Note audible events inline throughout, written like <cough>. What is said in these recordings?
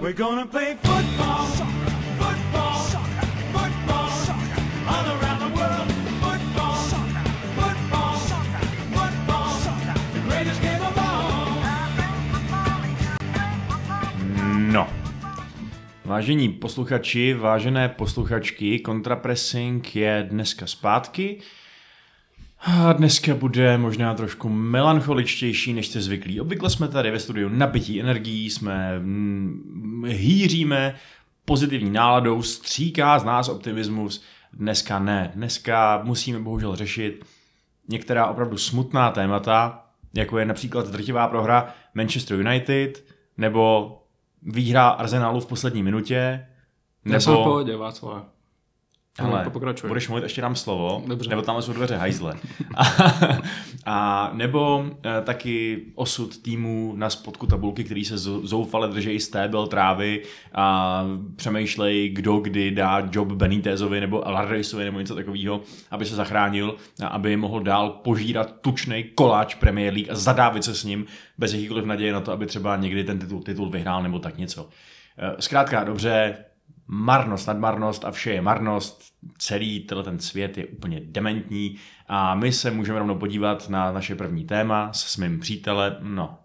We're gonna play football, football, football, all around the world. Football, football, football, the greatest game of all. No. Vážení posluchači, vážené posluchačky, kontrapressing je dneska zpátky. A dneska bude možná trošku melancholičtější, než jste zvyklí. Obvykle jsme tady ve studiu nabití energií, jsme mm, hýříme pozitivní náladou, stříká z nás optimismus. Dneska ne. Dneska musíme bohužel řešit některá opravdu smutná témata, jako je například drtivá prohra Manchester United, nebo výhra Arsenalu v poslední minutě, Já jsem v nebo... pohodě, Václav. Ale pokračuj. budeš mluvit, ještě dám slovo, Dobře. nebo tam jsou dveře hajzle. A, a nebo e, taky osud týmu na spodku tabulky, který se zou- zoufale držejí stébel trávy a přemýšlej, kdo kdy dá job Benitezovi nebo Allardysovi nebo něco takového, aby se zachránil a aby mohl dál požírat tučný koláč Premier League a zadávit se s ním bez jakýkoliv naděje na to, aby třeba někdy ten titul, titul vyhrál nebo tak něco. E, Zkrátka dobře, marnost nad marnost a vše je marnost, celý tenhle ten svět je úplně dementní a my se můžeme rovnou podívat na naše první téma s mým přítelem, no,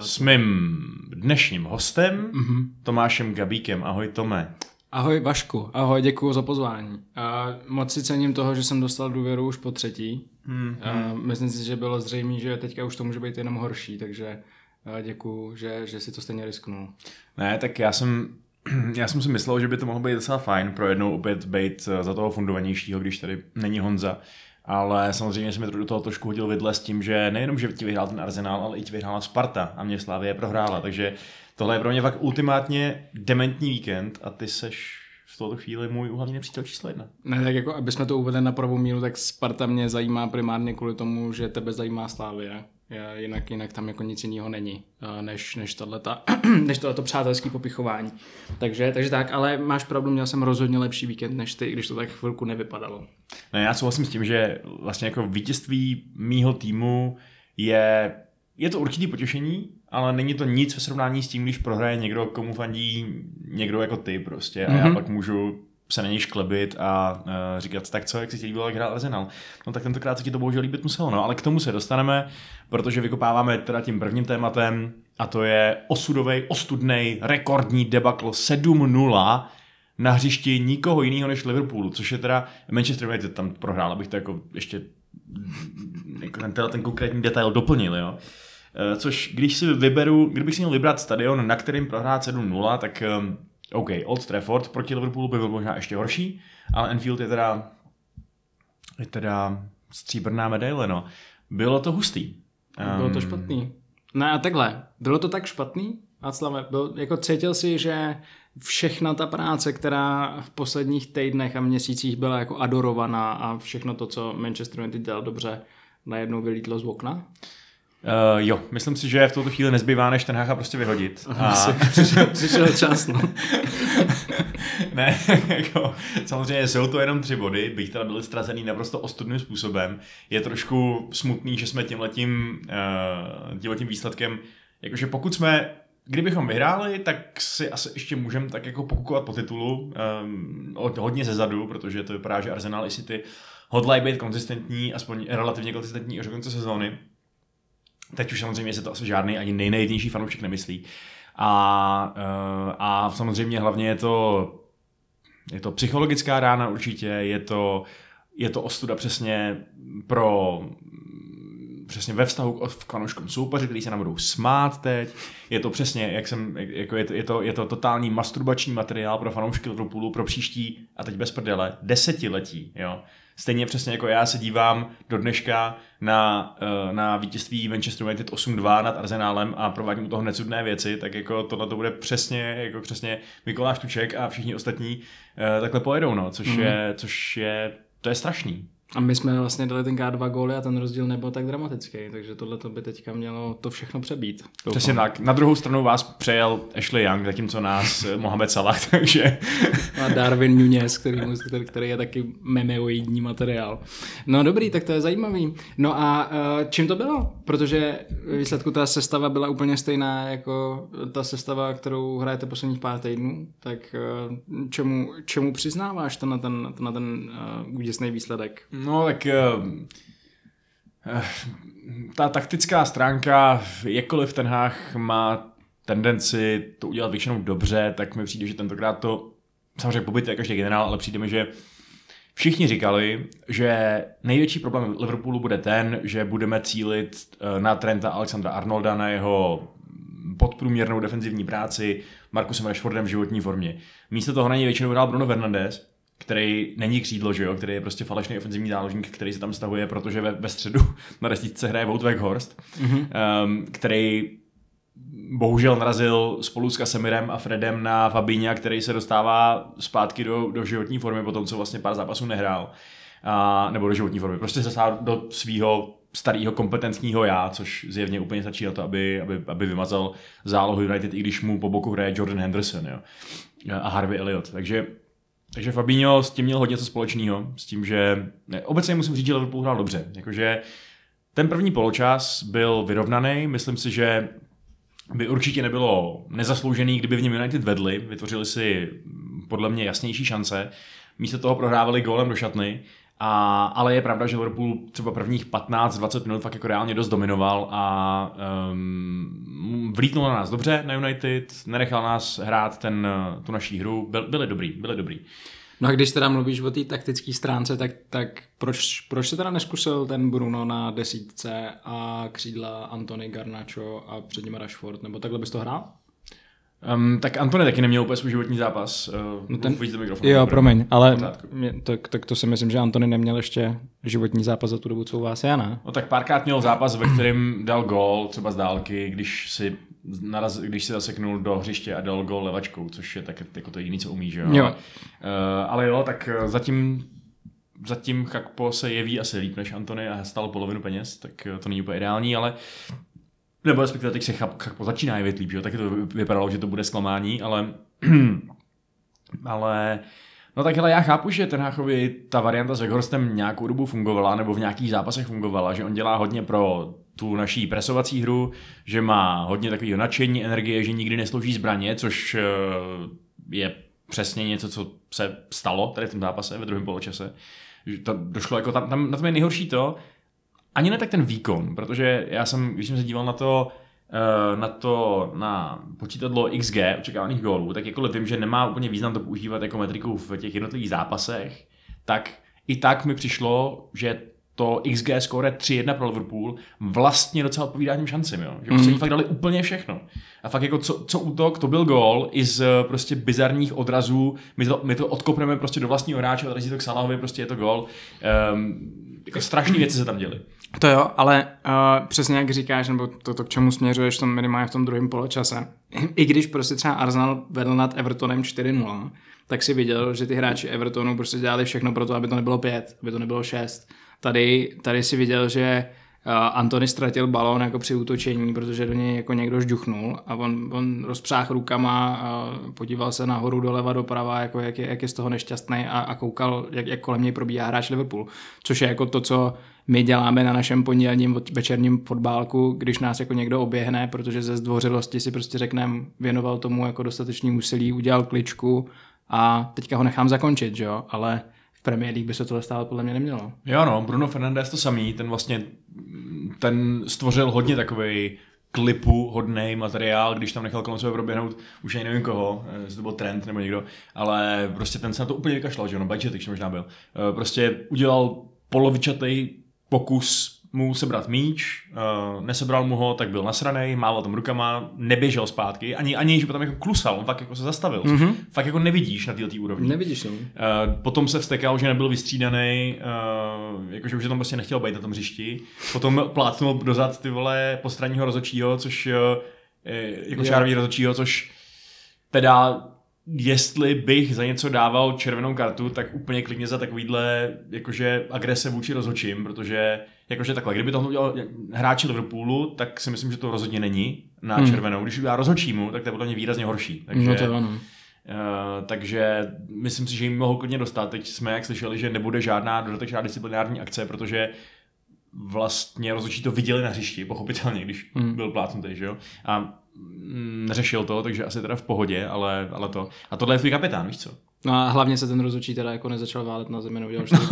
s mým dnešním hostem, Mhm. Tomášem Gabíkem. Ahoj Tome. Ahoj Vašku, ahoj, děkuji za pozvání. A moc si cením toho, že jsem dostal důvěru už po třetí. Hmm, A myslím si, že bylo zřejmé, že teďka už to může být jenom horší, takže děkuji, že, že si to stejně risknul. Ne, tak já jsem, <clears throat> já jsem si myslel, že by to mohlo být docela fajn pro jednou opět být eh, za toho fundovanějšího, když tady není Honza. Ale samozřejmě jsem do toho trošku hodil vidle s tím, že nejenom, že ti vyhrál ten Arsenal, ale i ti vyhrála Sparta a mě Slávě prohrála. Takže tohle je pro mě fakt ultimátně dementní víkend a ty seš v tuto chvíli můj hlavní nepřítel číslo jedna. Ne, tak jako, aby jsme to uvedli na pravou míru, tak Sparta mě zajímá primárně kvůli tomu, že tebe zajímá Slávia. Já, jinak, jinak tam jako nic jiného není, eh, než, než tohleta, <clears throat> než tohleto přátelský popichování. Takže, takže tak, ale máš pravdu, měl jsem rozhodně lepší víkend než ty, když to tak chvilku nevypadalo. No já souhlasím s tím, že vlastně jako vítězství mýho týmu je, je to určitý potěšení, ale není to nic ve srovnání s tím, když prohraje někdo, komu fandí někdo jako ty prostě a mm-hmm. já pak můžu se na něj šklebit a uh, říkat, tak co, jak si ti líbilo, jak hrál Arsenal. No tak tentokrát se ti to bohužel líbit muselo, no ale k tomu se dostaneme, protože vykopáváme teda tím prvním tématem a to je osudový, ostudný, rekordní debakl 7-0 na hřišti nikoho jiného než Liverpoolu, což je teda Manchester United tam prohrál, abych to jako ještě jako ten, ten konkrétní detail doplnil, jo. Eh, Což když si vyberu, kdybych si měl vybrat stadion, na kterým prohrát 7-0, tak OK, Old Trafford proti Liverpoolu by byl možná ještě horší, ale Anfield je teda je teda stříbrná medaile, no. Bylo to hustý. Bylo to Ehm, špatný. Ne a takhle, bylo to tak špatný? Václave, byl, jako cítil si, že všechna ta práce, která v posledních týdnech a měsících byla jako adorovaná a všechno to, co Manchester United dělal dobře, najednou vylítlo z okna? Uh, jo, myslím si, že v tuto chvíli nezbývá, než ten hácha prostě vyhodit. Asi přišel, přišel čas, no. <laughs> ne, <laughs> jako, samozřejmě jsou to jenom tři body, bych teda byli ztracený naprosto ostudným způsobem. Je trošku smutný, že jsme tímhletím, uh, tímhletím výsledkem, jakože pokud jsme Kdybychom vyhráli, tak si asi ještě můžeme tak jako pokukovat po titulu um, hodně ze zadu, protože to vypadá, že Arsenal i City hodlají být konzistentní, aspoň relativně konzistentní až do konce sezóny. Teď už samozřejmě se to asi žádný ani nejnejednější fanoušek nemyslí. A, uh, a samozřejmě hlavně je to, je to psychologická rána určitě, je to, je to ostuda přesně pro přesně ve vztahu k k fanouškům soupeře, který se nám budou smát teď. Je to přesně, jak jsem, jako je, to, je, to, je to totální masturbační materiál pro fanoušky Liverpoolu pro příští, a teď bez prdele, desetiletí, jo. Stejně přesně jako já se dívám do dneška na, eh, na vítězství Manchester United 8-2 nad Arsenálem a provádím u toho necudné věci, tak jako tohle to bude přesně, jako přesně Mikuláš Tuček a všichni ostatní eh, takhle pojedou, no, což, mm. je, což je, to je strašný. A my jsme vlastně dali tenkrát dva góly a ten rozdíl nebyl tak dramatický, takže tohle to by teďka mělo to všechno přebít. Doufám. Přesně tak. Na druhou stranu vás přejel Ashley Young, zatímco nás eh, <laughs> Mohamed Salah, takže A Darwin Nunez, který, který, je taky memeoidní materiál. No dobrý, tak to je zajímavý. No a uh, čím to bylo? Protože v výsledku ta sestava byla úplně stejná jako ta sestava, kterou hrajete posledních pár týdnů. Tak uh, čemu, čemu přiznáváš to na ten, to na ten úděsný výsledek? No tak eh, eh, ta taktická stránka, jakkoliv ten Hách má tendenci to udělat většinou dobře, tak mi přijde, že tentokrát to samozřejmě pobyt je každý generál, ale přijde mi, že všichni říkali, že největší problém Liverpoolu bude ten, že budeme cílit eh, na Trenta Alexandra Arnolda, na jeho podprůměrnou defenzivní práci, Markusem Rashfordem v životní formě. Místo toho na něj většinou hrál Bruno Fernandes, který není křídlo, že jo, který je prostě falešný ofenzivní záložník, který se tam stahuje, protože ve, ve středu <laughs> na desítce hraje Wout Weghorst, mm-hmm. um, který bohužel narazil spolu s Kasemirem a Fredem na Fabíňa, který se dostává zpátky do, do životní formy po tom, co vlastně pár zápasů nehrál. A, nebo do životní formy. Prostě se dostává do svého starého kompetentního já, což zjevně úplně stačí na to, aby, aby, aby vymazal zálohu United, i když mu po boku hraje Jordan Henderson jo. a Harvey Elliott. Takže takže Fabinho s tím měl hodně co společného, s tím, že ne, obecně musím říct, že Liverpool hrál dobře. Jakože ten první poločas byl vyrovnaný, myslím si, že by určitě nebylo nezasloužený, kdyby v něm United vedli, vytvořili si podle mě jasnější šance, místo toho prohrávali gólem do šatny, a, ale je pravda, že Liverpool třeba prvních 15-20 minut fakt jako reálně dost dominoval a um, vlítnul na nás dobře na United, nenechal nás hrát ten, tu naší hru, Byl, byli dobrý, byli dobrý. No a když teda mluvíš o té taktické stránce, tak, tak proč, proč se teda neskusil ten Bruno na desítce a křídla Antony Garnacho a před ním Rashford, nebo takhle bys to hrál? Um, tak Antony taky neměl úplně svůj životní zápas. Uh, no ten... Do mikrofonu. Jo, promiň, ale mě, tak, tak to si myslím, že Antony neměl ještě životní zápas za tu dobu, co u vás je, ne? No tak párkrát měl zápas, ve kterém dal gól, třeba z dálky, když si naraz, když si zaseknul do hřiště a dal gól levačkou, což je tak jako to jediný, co umí, že jo? Jo. Ale, uh, ale jo, tak uh, zatím zatím Chakpo se jeví asi líp než Antony a stal polovinu peněz, tak to není úplně ideální, ale nebo respektive teď se Chak- Chakpo začíná jevit líp, jo? Taky to vypadalo, že to bude zklamání, ale <clears throat> ale No tak hele, já chápu, že ten Háchovi ta varianta s Weghorsten nějakou dobu fungovala, nebo v nějakých zápasech fungovala, že on dělá hodně pro tu naší presovací hru, že má hodně takového nadšení, energie, že nikdy neslouží zbraně, což eh, je přesně něco, co se stalo tady v tom zápase ve druhém poločase. To došlo jako tam, tam na tom je nejhorší to, ani ne tak ten výkon, protože já jsem, když jsem se díval na to, eh, na to, na počítadlo XG očekávaných gólů, tak jakkoliv vím, že nemá úplně význam to používat jako metriku v těch jednotlivých zápasech, tak i tak mi přišlo, že to XG score 3-1 pro Liverpool vlastně docela odpovídá těm šancem, jo? že prostě mm. fakt dali úplně všechno. A fakt jako co, co útok, to byl gól i z eh, prostě bizarních odrazů, my to, my to odkopneme prostě do vlastního hráče, odrazí to k Salahovi, prostě je to gól. Um, jako strašné věci se tam děly. To jo, ale uh, přesně jak říkáš, nebo to, to, k čemu směřuješ v tom minimálně v tom druhém poločase, i když prostě třeba Arsenal vedl nad Evertonem 4-0, tak si viděl, že ty hráči Evertonu prostě dělali všechno pro to, aby to nebylo 5, aby to nebylo 6. Tady, tady si viděl, že uh, Antony ztratil balón jako při útočení, protože do něj jako někdo žduchnul a on, on rozpřáhl rukama a podíval se nahoru, doleva, doprava, jako jak, je, jak je z toho nešťastný a, a koukal, jak, jak kolem něj probíhá hráč Liverpool. Což je jako to, co my děláme na našem pondělním večerním fotbálku, když nás jako někdo oběhne, protože ze zdvořilosti si prostě řekneme, věnoval tomu jako dostatečný úsilí, udělal kličku a teďka ho nechám zakončit, jo, ale v Premier League by se tohle stále podle mě nemělo. Jo no, Bruno Fernandes to samý, ten vlastně, ten stvořil hodně takový klipu hodný materiál, když tam nechal kolem sebe proběhnout, už ani nevím koho, eh, jestli to byl Trent nebo někdo, ale prostě ten se na to úplně vykašlal, že ono, budget možná byl. Eh, Prostě udělal polovičatý pokus mu sebrat míč, uh, nesebral mu ho, tak byl nasranej, mával tam rukama, neběžel zpátky, ani, ani že by tam jako klusal, on fakt jako se zastavil, mm-hmm. fakt jako nevidíš na této úrovni. Nevidíš to? Uh, potom se vstekal, že nebyl vystřídaný, uh, jakože už tam prostě nechtěl být na tom hřišti. Potom plátnul dozad ty vole postranního rozočího, což uh, jako čárový rozočího, což teda jestli bych za něco dával červenou kartu, tak úplně klidně za takovýhle jakože agrese vůči rozhočím, protože jakože takhle, kdyby to udělal hráči Liverpoolu, tak si myslím, že to rozhodně není na Hmm. červenou. Když udělá rozhodčímu, tak to je podle mě výrazně horší. Takže, No to ano. uh, takže myslím si, že jim mohl klidně dostat. Teď jsme jak slyšeli, že nebude žádná dodatečná disciplinární akce, protože vlastně rozhodčí to viděli na hřišti, pochopitelně, když Hmm. byl plácnutý, že jo? A neřešil to, takže asi teda v pohodě, ale, ale to. A tohle je tvůj kapitán, víš co? No a hlavně se ten rozhodčí teda jako nezačal válet na zemi, neudělal čtyři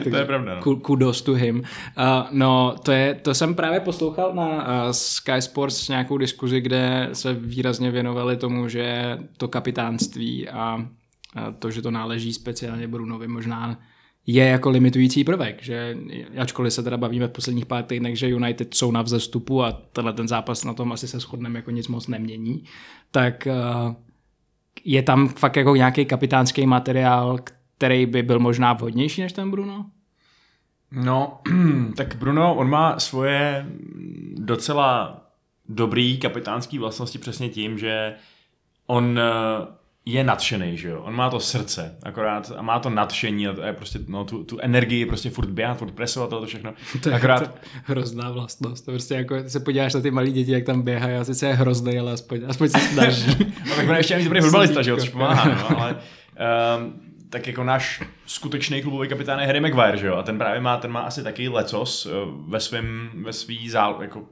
<laughs> to je pravda, no. Ku- Kudos to him. Uh, no, to, je, to jsem právě poslouchal na uh, Sky Sports nějakou diskuzi, kde se výrazně věnovali tomu, že to kapitánství a, a to, že to náleží speciálně Brunovi, možná je jako limitující prvek, že ačkoliv se teda bavíme v posledních pár týdnech, že United jsou na vzestupu a tenhle ten zápas na tom asi se shodneme jako nic moc nemění, tak uh, je tam fakt jako nějaký kapitánský materiál, který by byl možná vhodnější než ten Bruno? No, <clears throat> tak Bruno, on má svoje docela dobrý kapitánský vlastnosti přesně tím, že on eh, je nadšený, že jo. On má to srdce, akorát a má to nadšení a to je prostě, no, tu, tu energii prostě furt běhat, furt presovat a to všechno. <laughs> To je akorát, to hrozná vlastnost. To prostě jako se podíváš na ty malí děti, jak tam běhají, a sice je hrozný, ale aspoň, aspoň se snaží. no, tak on je ještě ani dobrý fotbalista, že jo, což Srdíčko. pomáhá, no, ale um, tak jako náš skutečný klubový kapitán je Harry Maguire, že jo, a ten právě má, ten má asi taky lecos eh, ve svém, ve svý zál, jako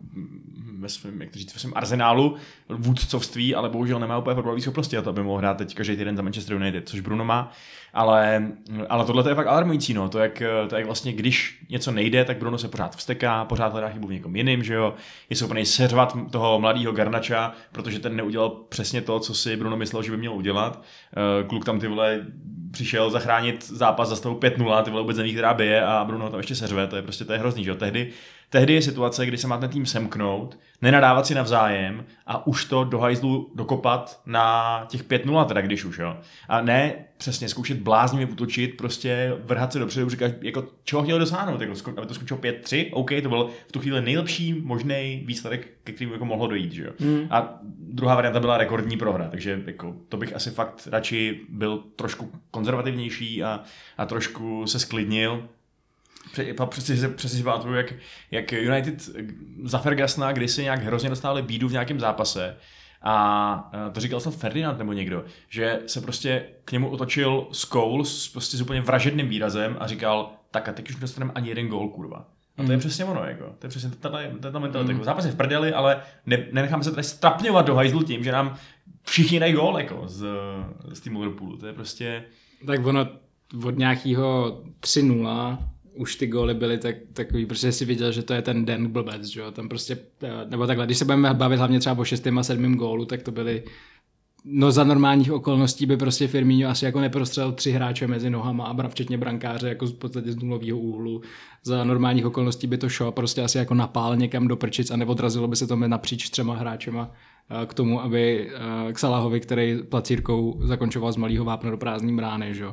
ve svém, jak to říct, ve svém arzenálu vůdcovství, ale bohužel nemá úplně fotbalové schopnosti a to by mohl hrát teď každý týden za Manchester United, což Bruno má, ale, ale tohle to je fakt alarmující, no, to jak, to jak vlastně, když něco nejde, tak Bruno se pořád vsteká, pořád hledá chybu v někom jiným, že jo, je schopný seřvat toho mladého Garnača, protože ten neudělal přesně to, co si Bruno myslel, že by měl udělat. Eh, Kluk tam ty vole přišel zachránit zápas za stavu 5-0, ty vole vůbec neví, která bije a Bruno tam ještě seřve, to je prostě to je hrozný, že jo. Tehdy, tehdy je situace, kdy se má ten tým semknout, nenadávat si navzájem a už to do hajzlu dokopat na těch 5-0 teda, když už, jo. A ne přesně zkoušet bláznivě útočit, prostě vrhat se dopředu, říkat, jako čeho chtěl dosáhnout, jako, aby to skončilo 5-3, OK, to byl v tu chvíli nejlepší možný výsledek, ke kterému jako mohlo dojít, že jo. Hmm. A druhá varianta byla rekordní prohra, takže jako, to bych asi fakt radši byl trošku konzervativnější a, a trošku se sklidnil. Přesně si, přesně si pamatuju, jak, jak United za Fergusona kdysi nějak hrozně dostali bídu v nějakém zápase a eh, to říkal snad Ferdinand nebo někdo, že se prostě k němu otočil Scholes prostě s úplně vražedným výrazem a říkal, tak a teď už nedostaneme ani jeden gól, kurva. A to je Mm. přesně ono, jako. To je přesně tato, tato mentalita. Mm. Zápas je v prdeli, ale ne, nenecháme se tady strapňovat do hajzlu tím, že nám všichni dají gól, jako, z, z týmu Liverpoolu. To je prostě... Tak ono od nějakého 3-0 už ty góly byly tak, takový, protože si viděl, že to je ten den blbec, že jo, tam prostě, eh, nebo takhle, když se budeme bavit hlavně třeba o šestém a sedmém gólu, tak to byly No za normálních okolností by prostě Firmino asi jako neprostřel tři hráče mezi nohama a včetně brankáře jako v podstatě z nulového úhlu. Za normálních okolností by to šlo prostě asi jako napál někam do prčic a neodrazilo by se to napříč třema hráčema k tomu, aby eh, k Salahovi, který placírkou zakončoval z malého vápna do prázdní brány, že.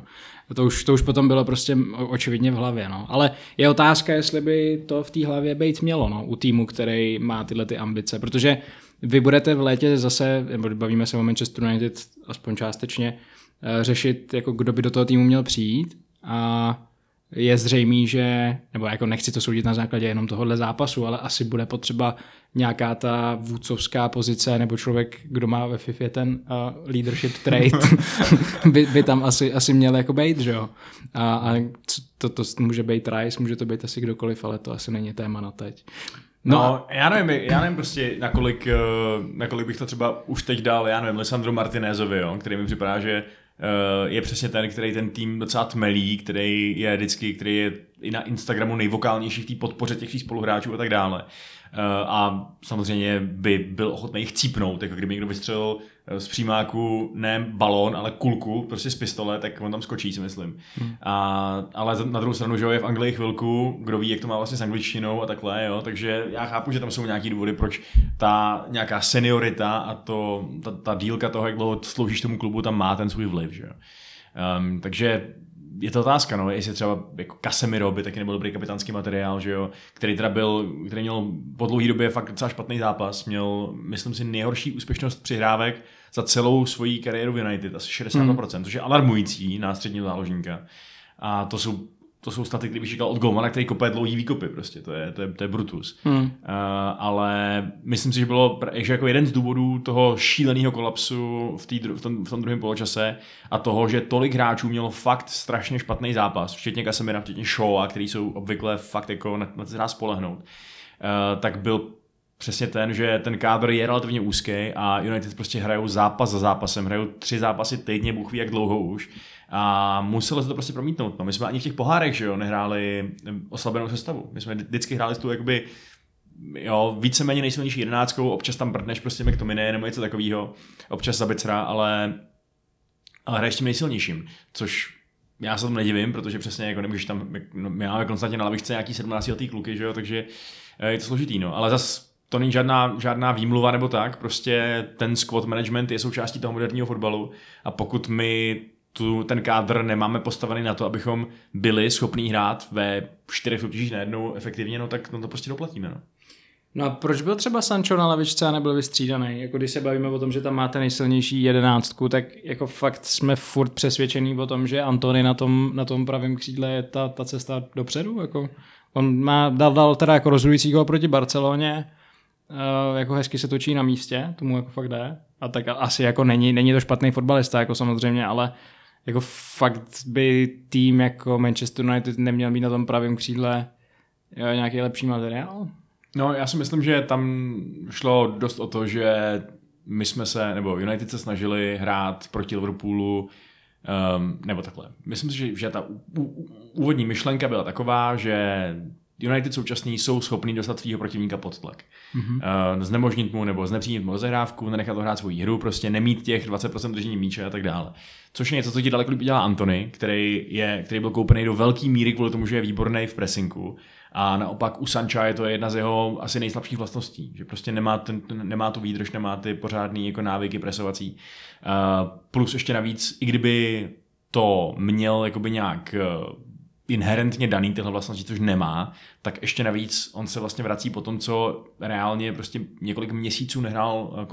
To už, to už potom bylo prostě očividně v hlavě, no. Ale je otázka, jestli by to v té hlavě být mělo, no, u týmu, který má tyhle ty ambice, protože vy budete v létě zase, nebo bavíme se o Manchester United aspoň částečně, eh, řešit, jako kdo by do toho týmu měl přijít a je zřejmý, že, nebo jako nechci to soudit na základě jenom tohohle zápasu, ale asi bude potřeba nějaká ta vůdcovská pozice nebo člověk, kdo má ve FIFA ten uh, leadership trait, <laughs> by, by, tam asi, asi měl jako být, že jo. A, a to, to může být Rice, může to být asi kdokoliv, ale to asi není téma na teď. No, No, já nevím, já nevím prostě, nakolik, eh, nakolik bych to třeba už teď dal, já nevím, Lisandro Martinezovi, jo, který mi připadá, že je přesně ten, který ten tým docela tmelí, který je vždycky, který je i na Instagramu nejvokálnější v té podpoře těch svých spoluhráčů a tak dále. Eh, A samozřejmě by byl ochotný jich cípnout, jako kdyby někdo vystřelil eh, z přímáku ne balón, ale kulku, prostě z pistole, tak on tam skočí, si myslím. Hmm. A, ale na druhou stranu, že jo, je v Anglii chvilku, kdo ví, jak to má vlastně s angličtinou a takhle, jo, takže já chápu, že tam jsou nějaký důvody, proč ta nějaká seniorita a to, ta, ta dílka toho, jak dlouho sloužíš tomu klubu, tam má ten svůj vliv, že jo. Um, takže je to otázka, no, jestli třeba jako Casemiro by taky nebyl dobrý kapitánský materiál, že jo, který teda byl, který měl po dlouhé době fakt docela špatný zápas, měl, myslím si, nejhorší úspěšnost přihrávek za celou svoji kariéru v United, asi 62%, hmm. což je alarmující na středního záložníka. A to jsou to jsou staty, kdybych říkal od golmana, který kope dlouhý výkopy, prostě, to je, to je, to je Brutus. Hmm. Uh, ale myslím si, že bylo že jako jeden z důvodů toho šíleného kolapsu v, tý, v, tom, v tom druhém poločase a toho, že tolik hráčů mělo fakt strašně špatný zápas, včetně Casemira, včetně Showa, který jsou obvykle fakt jako na, na dá spolehnout, uh, tak byl přesně ten, že ten kádr je relativně úzký a United prostě hrajou zápas za zápasem, hrajou tři zápasy týdně, Bůh ví jak dlouho už a muselo se to prostě promítnout. No, my jsme ani v těch pohárech, že jo, nehráli oslabenou sestavu. My jsme vždycky hráli s tu jakoby jo, víceméně nejsilnější jedenáctkou, občas tam prdneš prostě McTominay nebo něco takového, občas Zabicera, ale, ale hraješ tím nejsilnějším, což já se tomu nedivím, protože přesně jako nemůžeš tam, no, my máme konstantně na lavičce nějaký 17 letý kluky, že jo, takže eh, je to složitý, no, ale zas to není žádná, žádná výmluva nebo tak, prostě ten squad management je součástí toho moderního fotbalu a pokud my tu, ten kádr nemáme postavený na to, abychom byli schopní hrát ve čtyřech soutěžích najednou efektivně, no tak no to prostě doplatíme. No. No a proč byl třeba Sancho na lavičce a nebyl vystřídaný? Jako když se bavíme o tom, že tam máte nejsilnější jedenáctku, tak jako fakt jsme furt přesvědčení o tom, že Antony na tom, na tom pravém křídle je ta, ta cesta dopředu. Jako on má, dal, dal teda jako rozhodující proti Barceloně, uh, jako hezky se točí na místě, tomu jako fakt jde. A tak asi jako není, není to špatný fotbalista, jako samozřejmě, ale jako fakt by tým jako Manchester United neměl mít na tom pravém křídle jo, nějaký lepší materiál? No já si myslím, že tam šlo dost o to, že my jsme se, nebo United se snažili hrát proti Liverpoolu Um, nebo takhle. Myslím si, že, že ta úvodní myšlenka byla taková, že United současný jsou schopní dostat svého protivníka pod tlak. Mm-hmm. Uh, znemožnit mu nebo znepřínit mu rozehrávku, nenechat to hrát svoji hru, prostě nemít těch 20% držení míče a tak dále. Což je něco, co ti daleko líp dělá Antony, který, je, který byl koupený do velké míry kvůli tomu, že je výborný v pressingu. A naopak u Sancha je to jedna z jeho asi nejslabších vlastností, že prostě nemá, ten, nemá tu výdrž, nemá ty pořádný jako návyky presovací. Uh, plus ještě navíc, i kdyby to měl jakoby nějak uh, inherentně daný tyhle vlastnosti, což nemá, tak ještě navíc on se vlastně vrací po tom, co reálně prostě několik měsíců nehrál eh,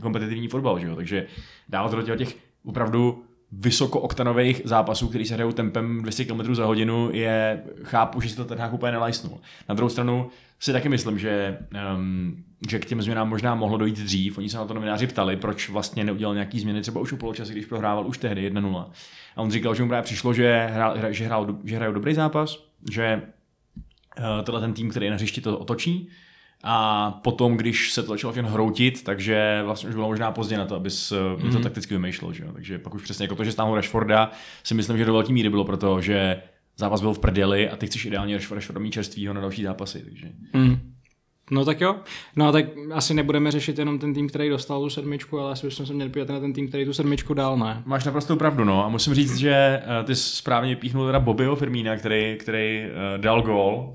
kompetitivní fotbal, že jo? takže dávat do těch opravdu vysokooktanových zápasů, který se hrajou tempem 200 km za hodinu, je, chápu, že si to ten hák úplně nelajsnul. Na druhou stranu si taky myslím, že, um, že k těm změnám možná mohlo dojít dřív. Oni se na to novináři ptali, proč vlastně neudělal nějaký změny, třeba už u poločasy, když prohrával už tehdy 1-0. A on říkal, že mu právě přišlo, že, hrál, že, hrál, že hrajou dobrý zápas, že uh, tenhle ten tým, který je na hřišti, to otočí, a potom, když se to začalo všechno hroutit, takže vlastně už bylo možná pozdě na to, aby mm-hmm. to mhm. takticky vymýšlel. Že? Takže pak už přesně jako to, že stáhnu Rashforda, si myslím, že do velké míry bylo proto, že zápas byl v prdeli a ty chceš ideálně mít čerstvýho na další zápasy. Takže. Mm. No tak jo. No a tak asi nebudeme řešit jenom ten tým, který dostal tu sedmičku, ale asi bychom se měli podívat na ten tým, který tu sedmičku dal, ne? Máš naprosto pravdu, no. A musím říct, že uh, ty správně píchnul teda Bobbyho Firmína, který, který uh, dal gól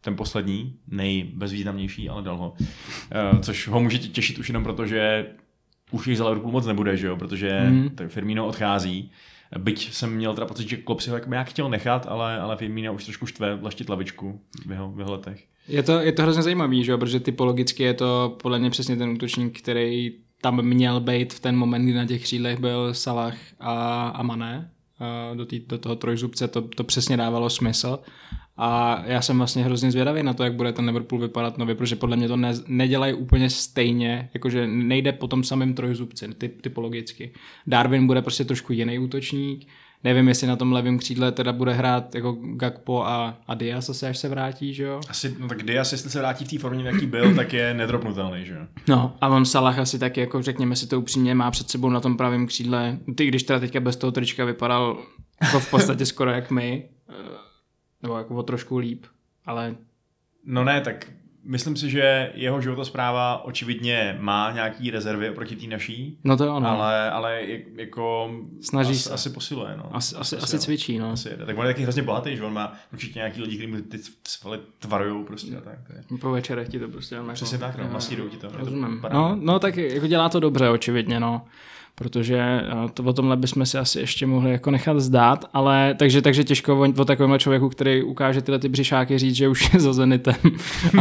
ten poslední, nejbezvýznamnější, ale dal ho. Uh, což ho může těšit už jenom proto, že už jich za Liverpool moc nebude, že jo? protože mm. Firmino odchází. Byť jsem měl teda pocit, že Klopp si ho jak nějak chtěl nechat, ale, ale Firmino už trošku štve vlaštit lavičku v jeho, letech. Je to, je to hrozně zajímavý, že protože typologicky je to podle mě přesně ten útočník, který tam měl být v ten moment, kdy na těch křídlech byl Salah a, a Mané do, tý, do toho trojzubce, to, to přesně dávalo smysl. A já jsem vlastně hrozně zvědavý na to, jak bude ten Liverpool vypadat nově, protože podle mě to ne, nedělají úplně stejně, jakože nejde po tom samém trojzubci, typ, typologicky. Darwin bude prostě trošku jiný útočník, Nevím, jestli na tom levém křídle teda bude hrát jako Gakpo a, a Diaz asi, až se vrátí, že jo? Asi, no tak Diaz, jestli se vrátí v té formě, v jaký byl, tak je nedropnutelný, že jo? No a on Salah asi taky, jako řekněme si to upřímně, má před sebou na tom pravém křídle, ty když teda teďka bez toho trička vypadal jako v podstatě skoro jak my, nebo jako o trošku líp, ale... No ne, tak myslím si, že jeho životospráva očividně má nějaký rezervy oproti té naší. No to je ono. Ale, ale jako Snaží as, se. asi posiluje. No. Asi, asi, asi, asi cvičí, no. Asi jede. Tak on je taky hrozně bohatý, že on má určitě nějaký lidi, kteří mu ty svaly tvarujou prostě a tak. Po večerech ti to prostě Přesně tak, no, masírujou ti to. Rozumím. No, no, tak jako dělá to dobře, očividně, no. Protože eh, to o tomhle bychom si asi ještě mohli jako nechat zdát, ale takže, takže těžko o, o takovémhle člověku, který ukáže tyhle ty břišáky říct, že už je <laughs> za Zenitem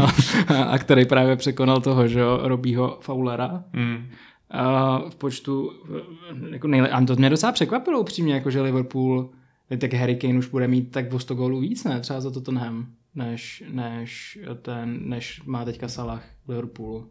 a, a, který právě překonal toho, že jo, Robího Fowlera. Mm. A v počtu, eh, jako nejle, a to mě docela překvapilo upřímně, jako že Liverpool, tak Harry Kane už bude mít tak o 100 gólů víc, ne? Třeba za Tottenham, než, než, ten, než má teďka Salah v Liverpoolu.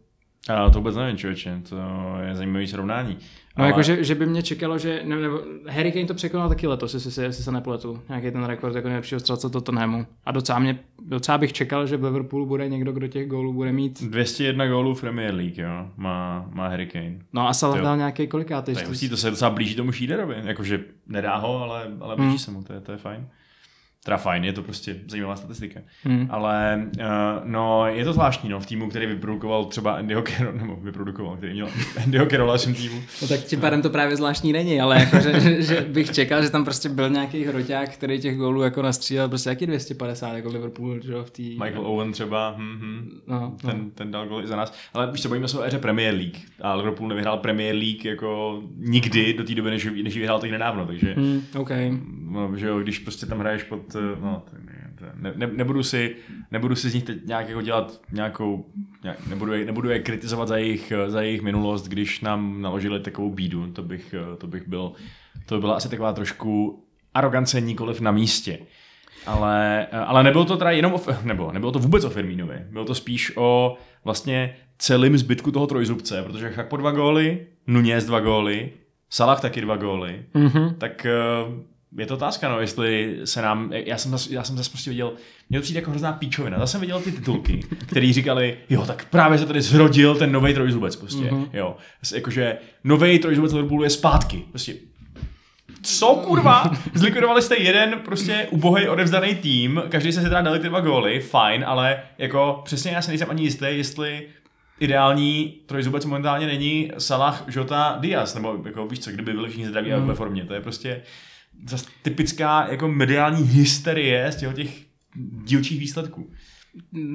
A to vůbec nevím, člověče, to je zajímavý srovnání. No Ale... jako, že, že, by mě čekalo, že ne, nebo Harry Kane to překonal taky letos, jestli, si, jestli se nepletu. Nějaký ten rekord jako nejlepšího střelce Tottenhamu. A docela, mě, docela bych čekal, že v Liverpoolu bude někdo, kdo těch gólů bude mít. 201 gólů v Premier League, jo, má, má Harry Kane. No a Salah dal nějaký kolikátý. Tak to se docela blíží tomu Šíderovi, jakože nedá ho, ale, ale blíží hmm. se mu, to je, to je fajn. Teda fajn, je to prostě zajímavá statistika. Hmm. Ale uh, no, je to zvláštní, no, v týmu, který vyprodukoval třeba Andyho Carroll, nebo vyprodukoval, který měl <laughs> Andyho Carrolla v týmu. No tak tím pádem to právě zvláštní není, ale jako, že, že, že, bych čekal, že tam prostě byl nějaký hroťák, který těch gólů jako nastřílel prostě jaký 250, jako Liverpool, že jo, v té... Michael Owen třeba, hm, hm, no, ten, no. ten dal góly za nás. Ale už se bojíme se o éře Premier League. A Liverpool nevyhrál Premier League jako nikdy do té doby, než, než ji vyhrál teď nedávno, takže... Hmm, okay. no, že jo, když prostě tam hraješ pod, no, to ne, ne, ne, nebudu, si, nebudu si z nich teď nějak jako dělat nějakou, nějak, nebudu, je, nebudu je kritizovat za jejich, za jejich minulost, když nám naložili takovou bídu, to bych, to bych byl, to by byla asi taková trošku arogance nikoliv na místě. Ale, ale nebylo to teda jenom o, nebo nebylo to vůbec o Firmínovi, bylo to spíš o vlastně celým zbytku toho trojzubce, protože Chak po dva góly, Nunez dva góly, Salah taky dva góly, mm-hmm. tak je to otázka, no, jestli se nám, já jsem zase, já jsem zase prostě viděl, měl přijít jako hrozná píčovina, zase jsem viděl ty titulky, <laughs> které říkali, jo, tak právě se tady zrodil ten nový trojzubec, prostě, mm-hmm. jo, jakože nový trojzubec Liverpoolu je zpátky, prostě, co kurva? <laughs> Zlikvidovali jste jeden prostě ubohej odevzdaný tým, každý se si teda dali ty dva góly, fajn, ale jako přesně já se nejsem ani jistý, jestli ideální trojzubec momentálně není Salah, Jota, Diaz, nebo jako víš co, kdyby byli všichni zdraví mm. a ve formě, to je prostě, zase typická jako mediální hysterie z těch, těch dílčích výsledků.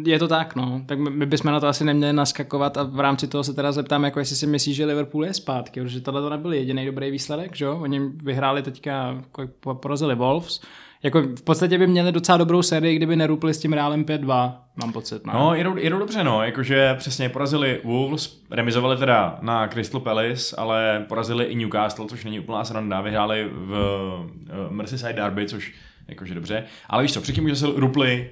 Je to tak, no. Tak my bychom na to asi neměli naskakovat a v rámci toho se teda zeptám, jako jestli si myslíš, že Liverpool je zpátky, protože tohle to nebyl jediný dobrý výsledek, že jo? Oni vyhráli teďka, porazili Wolves, jako v podstatě by měli docela dobrou sérii, kdyby nerupli s tím Realem 5-2, mám pocit. Ne? No, jedou, jedou dobře, no, jakože přesně porazili Wolves, remizovali teda na Crystal Palace, ale porazili i Newcastle, což není úplná sranda, vyhráli v uh, Merseyside Derby, což jakože dobře. Ale víš co, předtím už se rupli,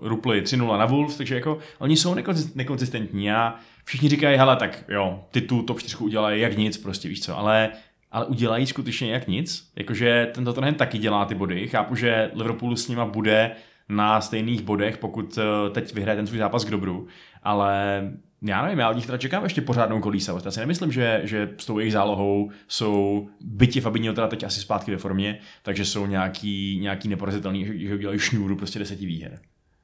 uh, rupli 3-0 na Wolves, takže jako oni jsou nekonzistentní a všichni říkají, hele, tak jo, ty tu top 4 udělají jak nic, prostě víš co, ale ale udělají skutečně jak nic. Jakože ten Tottenham taky dělá ty body. Chápu, že Liverpool s nima bude na stejných bodech, pokud eh, teď vyhraje ten svůj zápas k dobru, ale já nevím, já od nich teda čekám ještě pořádnou kolísavost. Já si nemyslím, že, že s tou jejich zálohou jsou byti Fabinho teda teď asi zpátky ve formě, takže jsou nějaký, nějaký neporazitelný, že, že udělají šňůru prostě deseti výher.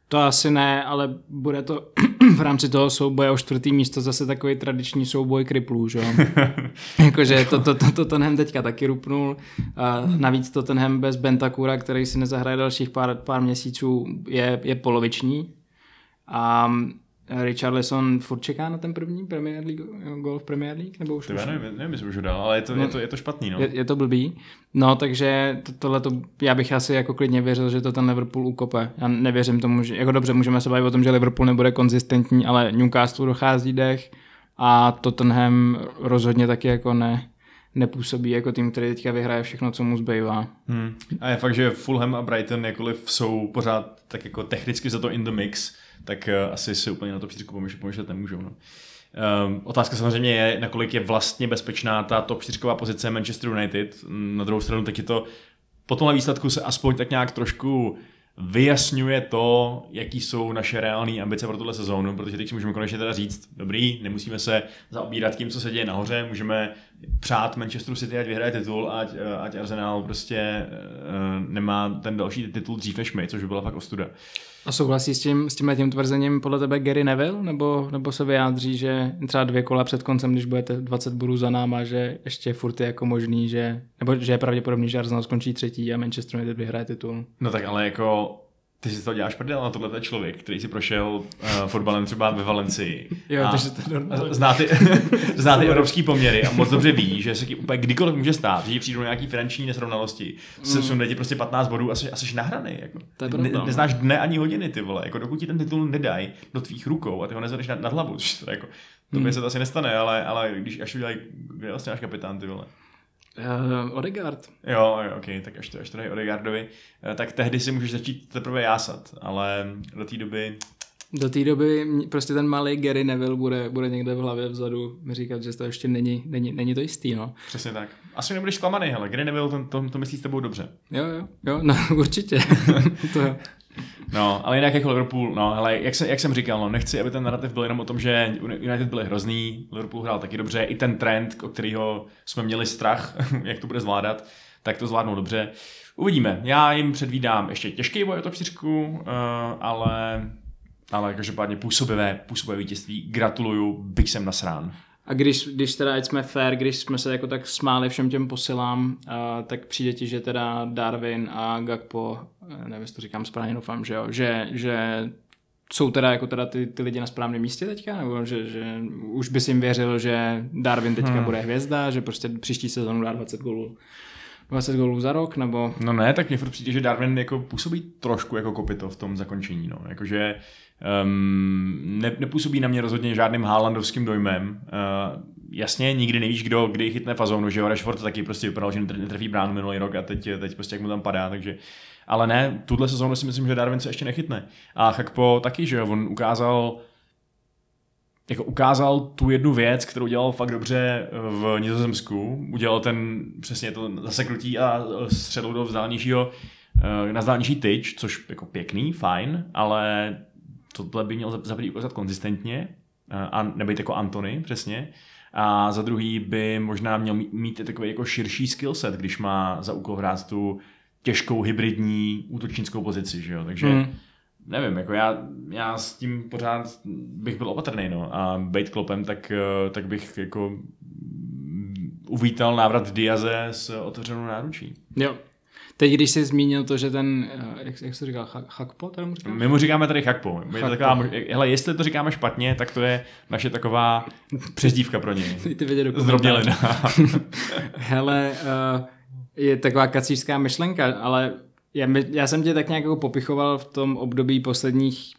To asi ne, ale bude to <clears throat> v rámci toho souboje o čtvrtý místo zase takový tradiční souboj kriplů, že jo? <laughs> Jakože to, to, to, to Tottenham teďka taky rupnul. A navíc to Tottenham bez Bentakura, který si nezahraje dalších pár, pár měsíců, je, je poloviční. A Richarlison furt čeká na ten první Premier League, gol v Premier League? Nebo už, to já nevím, nevím, jestli už ho dal, ale je to, no, je to, je to špatný. No. Je, je, to blbý. No, takže to, tohle to, já bych asi jako klidně věřil, že to ten Liverpool ukope. Já nevěřím tomu, že, jako dobře, můžeme se bavit o tom, že Liverpool nebude konzistentní, ale Newcastle dochází dech a Tottenham rozhodně taky jako ne, nepůsobí jako tým, který teďka vyhraje všechno, co mu zbývá. Hmm. A je fakt, že Fulham a Brighton jakkoliv jsou pořád tak jako technicky za to in the mix, tak uh, asi si úplně na to příčku pomyšlet, pomyšlet nemůžou. No. Um, otázka samozřejmě je, nakolik je vlastně bezpečná ta top 4 pozice Manchester United. Na druhou stranu taky to po tomhle výsledku se aspoň tak nějak trošku vyjasňuje to, jaký jsou naše reální ambice pro tuhle sezónu, protože teď si můžeme konečně teda říct, dobrý, nemusíme se zaobírat tím, co se děje nahoře, můžeme přát Manchesteru City, ať vyhraje titul, ať, ať Arsenal prostě uh, nemá ten další titul dřív než my, což by byla fakt ostuda. A souhlasí s tím, s tímhle tím tvrzením podle tebe Gary Neville, nebo, nebo se vyjádří, že třeba dvě kola před koncem, když budete 20 bodů za náma, že ještě furt je jako možný, že, nebo že je pravděpodobný, že Arsenal skončí třetí a Manchester United vyhraje titul? No tak ale jako ty si to děláš prdel, na tohle je člověk, který si prošel uh, fotbalem třeba ve Valencii. Jo, a takže to je normální. Zná ty, <laughs> zná ty evropský poměry a moc dobře ví, že se ti úplně kdykoliv může stát, že ti přijdou nějaký finanční nesrovnalosti, se mm. ti prostě 15 bodů a jsi, a jsi nahraný. Jako. To je ne, pravda, no. neznáš dne ani hodiny, ty vole. Jako, dokud ti ten titul nedají do tvých rukou a ty ho nezvedneš nad, nad hlavu. což To, jako, to by se to asi nestane, ale, ale když až to dělají, kde je vlastně náš kapitán, ty vole. Uh, Odegaard. Jo, jo, ok, tak až to, až to dají Odegaardovi, eh, tak tehdy si můžeš začít teprve jásat, ale do té doby, Do té doby prostě ten malý Gary Neville bude, bude někde v hlavě vzadu mi říkat, že to ještě není, není, není to jistý, no. přesně tak. Asi nebudeš zklamaný, hele, kde nebyl, to, to, to myslí s tebou dobře. Jo, jo, jo, no <laughs> určitě. <laughs> to jo. No, ale jinak jako Liverpool, no, ale jak, se, jak jsem říkal, no, nechci, aby ten narrativ byl jenom o tom, že United byli hrozný, Liverpool hrál taky dobře, i ten trend, o kterého jsme měli strach, <laughs> jak to bude zvládat, tak to zvládnou dobře. Uvidíme, já jim předvídám ještě těžký boj o top 4, uh, ale, ale každopádně působivé, působivé vítězství, gratuluju, bych jsem nasrán. A když, když teda, ať jsme fair, když jsme se jako tak smáli všem těm posilám, uh, tak přijde ti, že teda Darwin a Gakpo, eh, nevím, jestli to říkám správně, doufám, že jo, že, že jsou teda jako teda ty, ty lidi na správném místě teďka, nebo že, že už bys jim věřil, že Darwin teďka hmm. bude hvězda, že prostě příští sezónu dá 20 gólů 20 gólů za rok, nebo No ne, tak mně furt přijde, že Darwin jako působí trošku jako kopito v tom zakončení, no. Jakože um, ne, nepůsobí na mě rozhodně žádným Haalandovským dojmem. Uh, jasně, nikdy nevíš, kdo kdy chytne fazónu, že jo, Rashford taky prostě vypadal, že netr- netrefí bránu minulý rok a teď, teď prostě jak mu tam padá, takže ale ne, tuhle sezónu si myslím, že Darwin se ještě nechytne. A Chakpo taky, že jo, on ukázal jako ukázal tu jednu věc, kterou dělal fakt dobře v Nizozemsku. Udělal ten přesně to zaseknutí a střelu do vzdálenějšího eh, na vzdálenější tyč, což jako pěkný, fajn, ale tohle by měl za- prvý ukázat konzistentně eh, a nebejt jako Antony, přesně. A za druhý by možná měl mít- takový jako širší skillset, když má za úkol hrát tu těžkou hybridní útočnickou pozici, že jo? Takže Hmm. nevím, jako já, já s tím pořád bych byl opatrný, no. A bejt klopem, tak, eh, tak bych jako uvítal návrat Diaze s otevřenou náručí. jo. Teď, když jsi zmínil to, že ten, eh, jak, jak jsi říkal, teda mu říkáš? My mu říkáme tady Chakpo. Je to taková, hele, jestli to říkáme špatně, tak to je naše taková přezdívka pro něj. Ty dokumentář. Zdrobnělina. <laughs> Hele, uh, je taková kacířská myšlenka, ale já, já jsem tě tak nějak jako popichoval v tom období posledních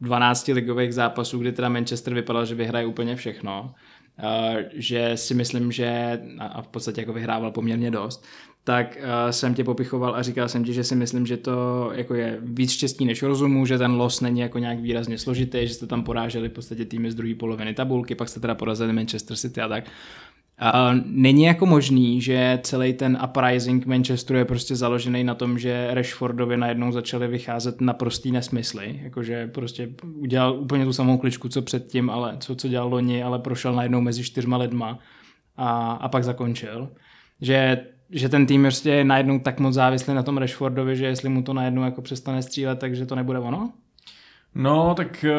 12 ligových zápasů, kdy teda Manchester vypadal, že vyhraje úplně všechno, uh, že si myslím, že a v podstatě jako vyhrával poměrně dost, tak uh, jsem tě popichoval a říkal jsem ti, že si myslím, že to jako je víc štěstí než rozumu, že ten los není jako nějak výrazně složitý, že jste tam poráželi v podstatě týmy z druhé poloviny tabulky, pak jste teda porazili Manchester City a tak. A není jako možný, že celý ten uprising Manchesteru je prostě založený na tom, že Rashfordovi najednou začaly vycházet naprostý nesmysly, jakože prostě udělal úplně tu samou kličku, co předtím, ale co, co dělal loni, ale prošel najednou mezi čtyřma lidma a, a pak zakončil. Že, že ten tým prostě je najednou tak moc závislý na tom Rashfordovi, že jestli mu to najednou jako přestane střílet, takže to nebude ono? No, tak eh,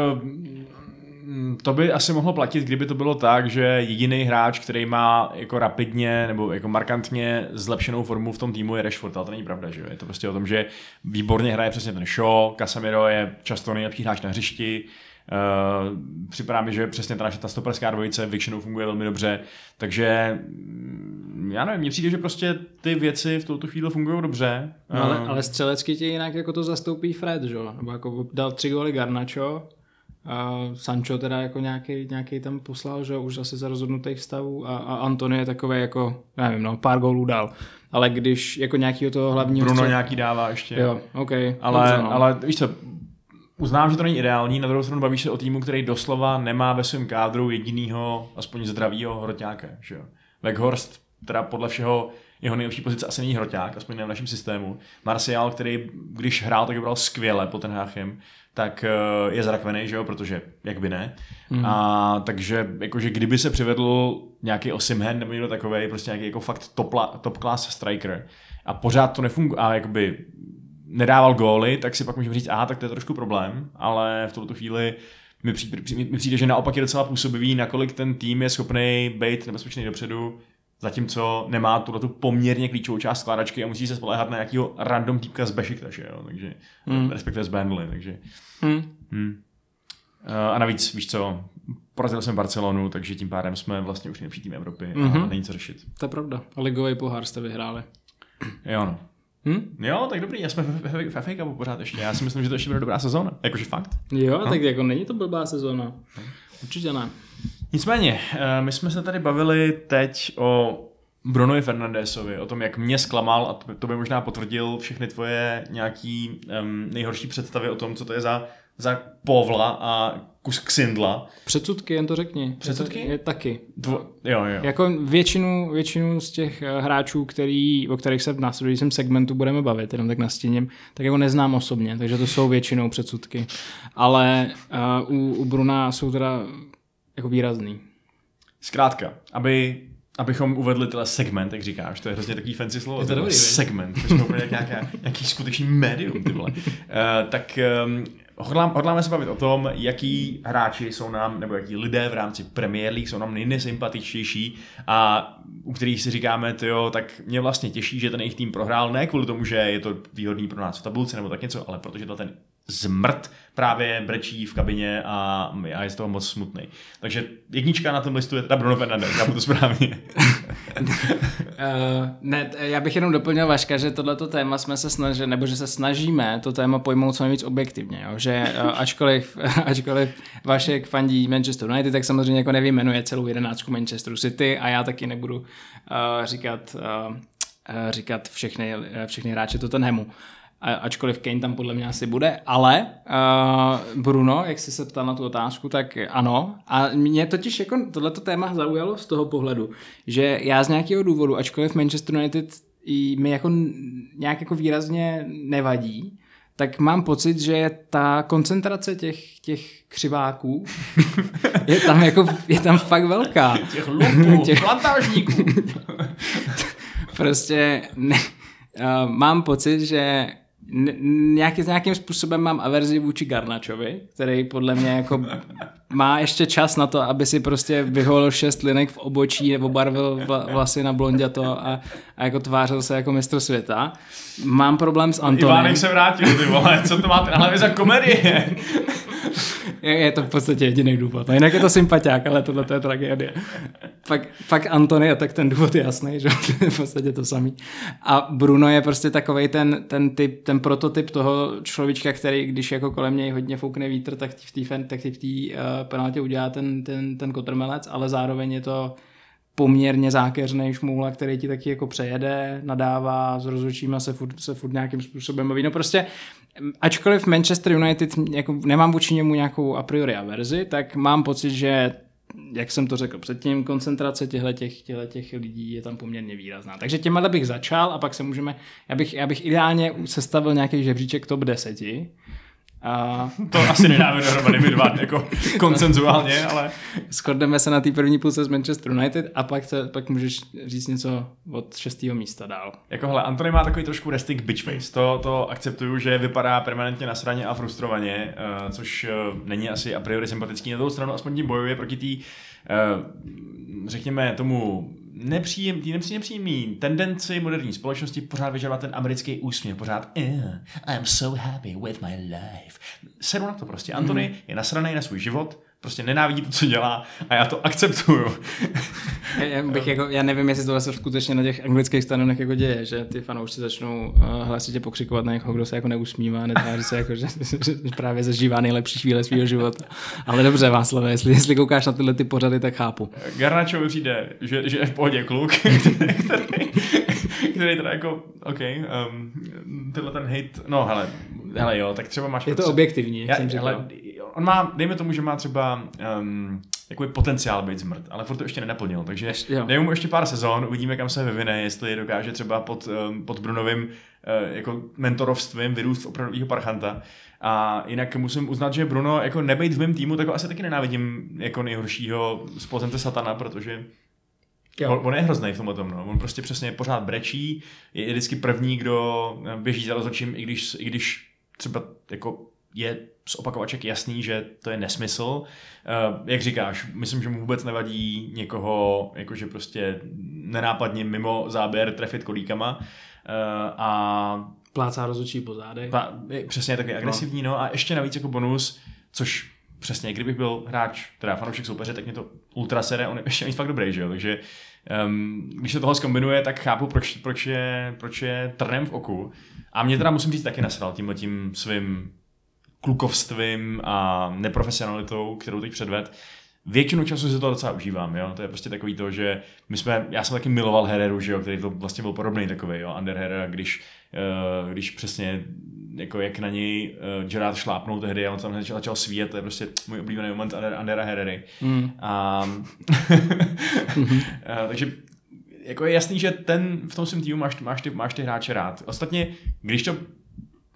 to by asi mohlo platit, kdyby to bylo tak, že jediný hráč, který má jako rapidně nebo jako markantně zlepšenou formu v tom týmu je Rashford, ale to není pravda, že jo? Je to prostě o tom, že výborně hraje přesně ten Shaw, Casemiro je často nejlepší hráč na hřišti, Uh, připadá mi, že přesně ta naše ta stoperská dvojice většinou funguje velmi dobře, takže mm, já nevím, mně přijde, že prostě ty věci v tuto chvíli fungují dobře. No, ale, Eh, ale střelecky ti jinak jako to zastoupí Fred, že jo? Nebo jako dal tři góly Garnacho, a Sancho teda jako nějaký, nějaký tam poslal, že už zase za rozhodnutých stavů a, a Antony je takový jako, nevím, no, pár gólů dal. Ale když jako nějakýho toho hlavního Bruno střel- nějaký dává ještě. Jo, OK. Ale, dobře, no. ale víš co, uznám, že to není ideální, na druhou stranu bavíš se o týmu, který doslova nemá ve svém kádru jedinýho, aspoň zdravýho hroťáka. Že jo? Weghorst, teda podle všeho jeho nejlepší pozice asi není hroťák, aspoň ne v našem systému. Martial, který když hrál, tak vybral skvěle pod ten háchem, tak eh, je zrakvený, že jo, protože jak by ne. Mm. A takže jakože kdyby se přivedl nějaký Osimhen nebo někdo takový, prostě nějaký jako fakt top, top class striker a pořád to nefunguje, a jakoby nedával góly, tak si pak můžeme říct, aha, tak to je trošku problém, ale v tuto chvíli mi přijde, mi přijde, že naopak je docela působivý, nakolik ten tým je schopný být nebezpečný dopředu, Zatímco nemá tuhle tu poměrně klíčovou část skládačky a musí se spoléhat na nějakého random týpka z Bešiktaše, jo, takže, Hmm. respektive z Burnley, takže. Hm. Hmm. A navíc, víš co, porazili jsme Barcelonu, takže tím pádem jsme vlastně už nejlepší tým Evropy a Mhm. není co řešit. To je pravda. Ligový pohár jste vyhráli. Jo, no. Hm? Jo, tak dobrý, já jsme v, FA Cupu pořád ještě. Já si myslím, že to ještě bude dobrá sezóna. Jakože fakt. Jo, No. tak jako není to blbá sezóna. Určitě ne. Nicméně, eh, my jsme se tady bavili teď o Brunovi Fernandesovi, o tom, jak mě zklamal a to, to by možná potvrdil všechny tvoje nějaký um, nejhorší představy o tom, co to je za, za povla a kus ksindla. Předsudky, jen to řekni. Předsudky? Je, to, je taky. Tvo, jo, jo. Jako většinu, většinu z těch eh, hráčů, který, o kterých se v následujícím segmentu budeme bavit, jenom tak nastíním, tak jako neznám osobně, takže to jsou většinou předsudky. Ale uh, u, u Bruna jsou teda jako výrazný. Zkrátka, aby, abychom uvedli tenhle segment, jak říkáš, to je hrozně takový fancy slovo. Je to dobrý, segment, to jsme úplně jak nějaká, nějaký skutečný médium, ty vole. Uh, tak um, hodlám, hodláme se bavit o tom, jaký hráči jsou nám, nebo jaký lidé v rámci Premier League jsou nám nejnesympatičtější a u kterých si říkáme, tyjo, tak mě vlastně těší, že ten jejich tým prohrál, ne kvůli tomu, že je to výhodný pro nás v tabulce nebo tak něco, ale protože to ten zmrt právě brečí v kabině a, a je z toho moc smutný. Takže jednička na tom listu je teda Bruno Fernandes, já to správně. Uh, <laughs> ne, já bych jenom doplnil Vaška, že tohleto téma jsme se snažili, nebo že se snažíme to téma pojmout co nejvíc objektivně, jo? že uh, ačkoliv, <laughs> ačkoliv Vašek fandí Manchester United, tak samozřejmě jako nevyjmenuje celou jedenáctku Manchesteru City a já taky nebudu uh, říkat, uh, říkat všechny, všechny hráče Tottenhamu. A- Ačkoliv Kane tam podle mě asi bude, ale uh, Bruno, jak jsi se ptal na tu otázku, tak ano. A mě totiž jako tohleto téma zaujalo z toho pohledu, že já z nějakého důvodu, ačkoliv Manchester United i mi jako nějak jako výrazně nevadí, tak mám pocit, že ta koncentrace těch, těch křiváků <laughs> je tam jako, je tam fakt velká. Těch lupů, <laughs> Těch- plantážníků. <laughs> prostě ne, uh, mám pocit, že nějaký, nějakým způsobem mám averzi vůči Garnačovi, který podle mě jako <laughs> má ještě čas na to, aby si prostě vyholil šest linek v obočí nebo barvil vla, vlasy na blonděto a, a jako tvářil se jako mistr světa. Mám problém s Antonem. Ivánek se vrátil, ty vole, co to máte na hlavě za komedie? Je, je to v podstatě jediný důvod. No, jinak je to sympatiák, ale tohle to je tragédie. Pak, pak Antony, tak ten důvod je jasný, že <laughs> to je v podstatě to samý. A Bruno je prostě takový ten, ten, typ, ten prototyp toho človíčka, který, když jako kolem něj hodně foukne vítr, tak té v té uh, penaltě udělá ten, ten, ten kotrmelec, ale zároveň je to poměrně zákeřný šmůla, který ti taky jako přejede, nadává, s rozhodčíma se furt, se furt nějakým způsobem baví. No prostě, ačkoliv Manchester United jako nemám vůči němu nějakou a priori averzi, tak mám pocit, že jak jsem to řekl předtím, koncentrace těchto těch, těch lidí je tam poměrně výrazná. Takže těmhle bych začal a pak se můžeme, já bych, já bych ideálně sestavil nějaký žebříček top 10. A To asi nedáme dohromady my dva, jako koncenzuálně, ale shodneme se na té první půlce z Manchester United a pak, se, pak můžeš říct něco od šestého místa dál. jako hele, Antony má takový trošku resting bitch face. To, to akceptuju, že vypadá permanentně nasraně a frustrovaně, uh, což uh, není asi a priori sympatický. Na druhou stranu aspoň tím bojuje proti té, uh, řekněme tomu, nepříjem, nepříjemný tendenci moderní společnosti pořád vyžadovat ten americký úsměv, pořád eh, I'm so happy with my life. Sedu na to prostě. Antony mm. je nasraný na svůj život, prostě nenávidí to, co dělá a já to akceptuju. <laughs> Já, bych jako, já nevím, jestli tohle se skutečně na těch anglických stadionech jako děje, že ty fanoušci začnou uh, hlasitě pokřikovat na někoho, kdo se jako neusmívá, netváří se jako, že, <laughs> že právě zažívá nejlepší chvíle svého života. Ale dobře, Václav, jestli, jestli koukáš na tyhle ty pořady, tak chápu. Garnačovi přijde, že, že je v pohodě kluk, <laughs> který, který, teda jako, OK, um, tenhle ten hate, no hele, hele jo, tak třeba máš... Je to prostě- objektivní, jak Já, jsem říkal. ale on má, dejme tomu, že má třeba um, jakoby potenciál být zmrt, ale furt to ještě nenaplnil, takže Ještě- dejme mu ještě pár sezon, uvidíme, kam se vyvine, jestli dokáže třeba pod, um, pod Brunovým uh, jako mentorovstvím vyrůst v opravdovýho parchanta. A jinak musím uznat, že Bruno jako nebejt v mém týmu, tak ho asi taky nenávidím jako nejhoršího z pozemce satana, protože Jo. On, on je hrozný v tomhle tom, no. On prostě přesně pořád brečí, je vždycky první, kdo běží za rozhodčím, i když, i když třeba jako je z opakovaček jasný, že to je nesmysl. Uh, jak říkáš, myslím, že mu vůbec nevadí někoho jakože prostě nenápadně mimo záběr trefit kolíkama. Uh, a Plácá rozhodčí po zádech. je přesně takový agresivní, no. a ještě navíc jako bonus, což přesně, kdybych byl hráč, teda fanoušek soupeře, tak mě to ultra sere, on je ještě fakt dobrý, že jo, takže um, když se toho zkombinuje, tak chápu, proč, proč, je, proč je trnem v oku. A mě teda musím říct taky nasral tímhle tím svým klukovstvím a neprofesionalitou, kterou teď předved. Většinu času si to docela užívám, jo. To je prostě takový to, že my jsme, já jsem taky miloval Hereru, že jo, který to vlastně byl podobný takový, jo, Under Herrera, když, uh, když přesně jako jak na něj uh, Gerard šlápnul tehdy a on tam začal, začal svíjet, to je prostě můj oblíbený moment Under, Undera Herrery. Mm. A, uh, <laughs> takže jako je jasný, že ten v tom svém týmu máš, máš, ty, máš ty hráče rád. Ostatně, když to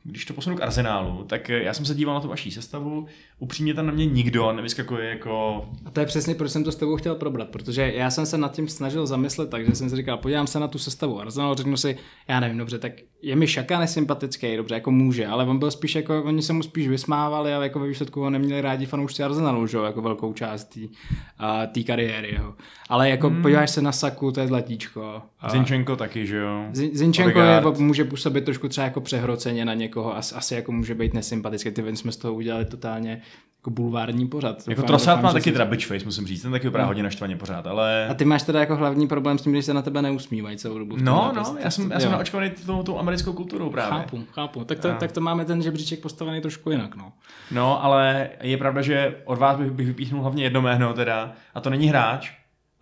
když to posunu k Arsenálu, tak já jsem se díval na tu vaší sestavu, upřímně tam na mě nikdo nevyskakuje jako... A to je přesně, proč jsem to s tebou chtěl probrat, protože já jsem se nad tím snažil zamyslet tak, že jsem si říkal, podívám se na tu sestavu Arsenalu, řeknu si, já nevím, dobře, tak je mi Šaka nesympatický, dobře, jako může, ale on byl spíš jako, oni se mu spíš vysmávali, ale jako ve výsledku ho neměli rádi fanoušci Arsenalu, že jo, jako velkou část té kariéry jeho. Ale jako hmm. podíváš se na Saku, to je zlatíčko. A Zinchenko taky, že jo? Zin- Zinchenko je, může působit trošku třeba jako přehroceně na někoho, asi, asi jako může být nesympatický, ty jsme z toho udělali totálně jako bulvární pořad. Jako Trossard má taky teda bitch face, musím říct, ten taky vypadá hodně naštvaně pořád, ale... A ty máš teda jako hlavní problém s tím, když se na tebe neusmívají celou dobu. No, no, já jsem, já jsem naočkovaný tou, tou americkou kulturou právě. Chápu, chápu. Tak to, A- tak to máme ten žebříček postavený trošku jinak, no. No, ale je pravda, že od vás bych, bych vypíchnul hlavně jedno jméno teda, a to není hráč,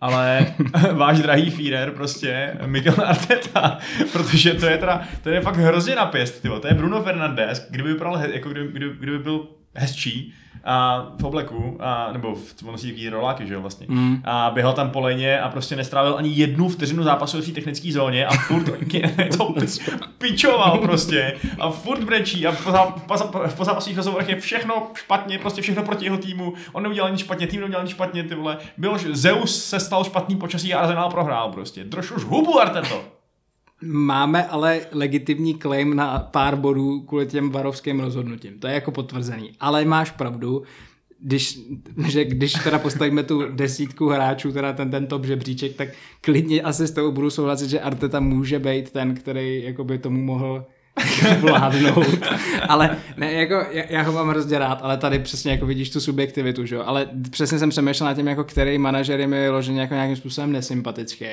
ale <laughs> váš drahý Führer prostě, Mikel Arteta, protože to je teda, to je fakt hrozně na pěst, tyvo. to je Bruno Fernandes, kdyby vypadal, jako kdyby, kdyby, kdyby byl hezčí, a v obleku, a, nebo v, on nosí takový roláky, že jo, vlastně. Mm. A běhal tam po lejně a prostě nestrávil ani jednu vteřinu zápasu v té technické zóně a furt <laughs> <laughs> to pičoval prostě a furt brečí a po, zá- po, zá- po zápasových rozhovorech je všechno špatně, prostě všechno proti jeho týmu. On neudělal nic špatně, tým neudělal nic špatně, ty vole. Bylo, že Zeus se stal špatný počasí a Arsenal prohrál prostě. Drož už hubu, Arteto. Máme ale legitimní claim na pár bodů kvůli těm varovským rozhodnutím. To je jako potvrzený. Ale máš pravdu, když, <laughs> že když teda postavíme tu desítku hráčů, teda ten, ten top žebříček, tak klidně asi s tebou budu souhlasit, že Arteta může být ten, který jako by tomu mohl <laughs> vládnout. ale ne, jako, já, já, ho mám hrozně rád, ale tady přesně jako vidíš tu subjektivitu, že jo? Ale přesně jsem přemýšlel nad tím, jako který manažer je mi vyloženě jako nějakým způsobem nesympatický.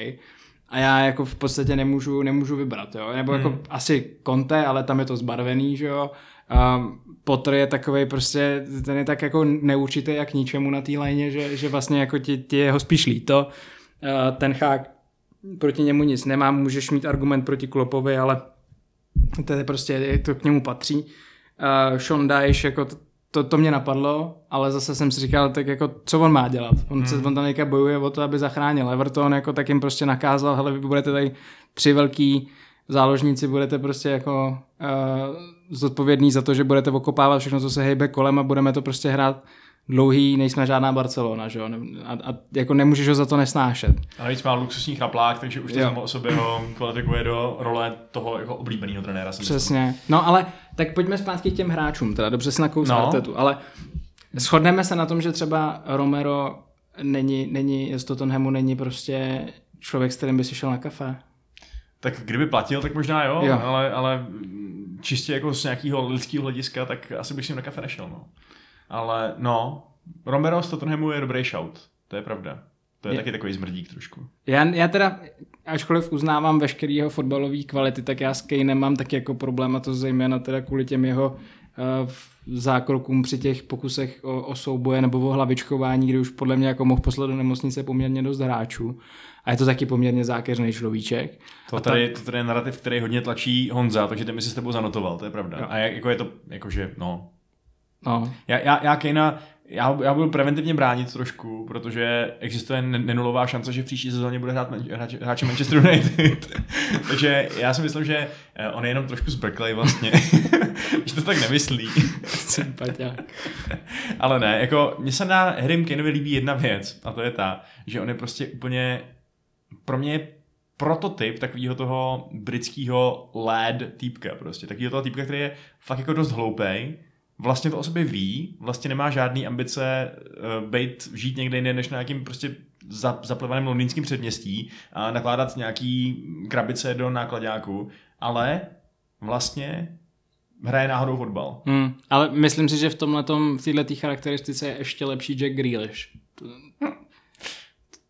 A já jako v podstatě nemůžu, nemůžu vybrat, jo. Nebo jako asi Conte, ale tam je to zbarvený, že jo. Um, Potter je takový prostě, ten je tak jako neurčitý jak ničemu na té lajně, že, že vlastně jako ti, ti je ho spíš líto. Uh, ten chák proti němu nic nemá, můžeš mít argument proti Klopovi, ale to je prostě, to k němu patří. Uh, Sean Dyche, jako to, to mě napadlo, ale zase jsem si říkal, tak jako, co on má dělat? On, hmm. se, on tam teďka bojuje o to, aby zachránil Everton, jako tak jim prostě nakázal, hele, vy budete tady tři velký záložníci, budete prostě jako uh, zodpovědný za to, že budete okopávat všechno, co se hejbe kolem a budeme to prostě hrát dlouhý, nejsme žádná Barcelona, že jo? A, a jako nemůžeš ho za to nesnášet. A navíc má luxusní chraplák, takže už to Jo. samo o sobě ho kvalifikuje do role toho jako oblíbeného trenéra. si myslím. Přesně. No ale tak pojďme zpátky k těm hráčům, teda dobře si nakous No. Artetu, ale shodneme se na tom, že třeba Romero není, není z Tottenhamu není prostě člověk, s kterým by si šel na kafe. Tak kdyby platil, tak možná jo, Jo. Ale, ale čistě jako z nějakého lidského hlediska, tak asi bych si jim na kafe nešel, no. Ale no, Romero z Tottenhamu je dobrý shout, to je pravda. To je, Je- taky takový zmrdík trošku. Já, já teda, ačkoliv uznávám veškerý jeho fotbalové kvality, tak já s Kanem mám taky jako problém a to zejména teda kvůli těm jeho uh, zákrokům při těch pokusech o, o souboje nebo o hlavičkování, kdy už podle mě jako mohl poslat do nemocnice poměrně dost hráčů. A je to taky poměrně zákeřný človíček. To tady, to tady je narrativ, který hodně tlačí Honza, takže ten mi si s tebou zanotoval, to je pravda. Jo. A jak, jako je to, jakože, no. No, Já, já, já Kejna, já, já budu preventivně bránit trošku, protože existuje ne- nenulová šance, že v příští sezóně bude hrát hráč, hráče Manchester United. <laughs> takže já si myslím, že eh, on je jenom trošku zbrklej vlastně, <laughs> že to tak nemyslí. <laughs> Ale ne, jako mně se na Harrym Kaneovi líbí jedna věc a to je ta, že on je prostě úplně, pro mě je prototyp takového toho britského lad týpka prostě, takového toho týpka, který je fakt jako dost hloupej, vlastně to o sobě ví, vlastně nemá žádný ambice uh, být, žít někde jinde, než na nějakým prostě za, zaplivaném londýnským předměstí a nakládat nějaký krabice do nákladňáku, ale vlastně hraje náhodou fotbal. Hmm, ale myslím si, že v tomhle v této charakteristice je ještě lepší Jack Grealish.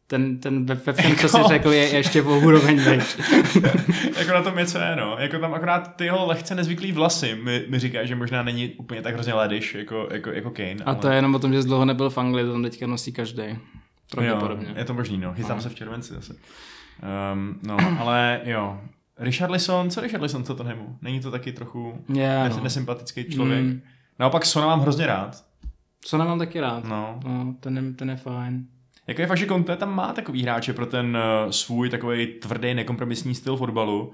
Ten, ten ve, ve všem, co jsi Jako- řekl, je ještě o úroveň vejš. <laughs> jako na tom něco je, no. Jako tam akorát ty jeho lehce nezvyklý vlasy mi, mi říkají, že možná není úplně tak hrozně lediš jako, jako, jako Kane. A to je jenom o tom, že jsi dlouho nebyl v Anglii, to tam teďka nosí každý. Pravděpodobně. Jo, je to možný, no. Chystám se v červenci zase. Um, no, ale jo. Richard Lisson, co Richard Lisson, co to nemu? Není to taky trochu Je, nes- no. nesympatický člověk? Mm. Naopak Sona mám hrozně rád. Co nemám taky rád. No. No, ten, je, ten je fajn. Jako je fakt, že Conte tam má takový hráče pro ten uh, svůj takový tvrdý, nekompromisní styl fotbalu. Uh,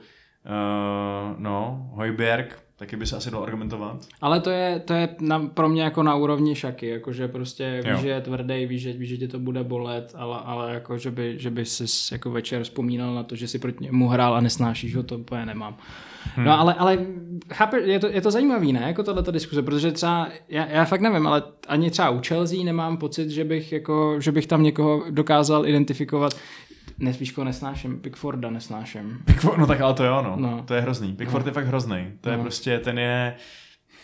no, Hojberg, taky by se asi dalo argumentovat. Ale to je, to je na, pro mě jako na úrovni šaky, jakože prostě víš, že je tvrdý, víš, že, víš, že tě to bude bolet, ale, ale jako, že by, že by si jako večer vzpomínal na to, že si proti němu hrál a nesnášíš ho, to úplně nemám. Hmm. No ale, ale chápe, je to, je to zajímavý, ne, jako tato diskuse, protože třeba, já, já fakt nevím, ale ani třeba u Chelsea nemám pocit, že bych, jako, že bych tam někoho dokázal identifikovat, ne, víš, koho nesnáším, Pickforda nesnáším. Pickford, no tak ale to jo, no. No. To je hrozný. Pickford No. je fakt hrozný. To je No. prostě, ten je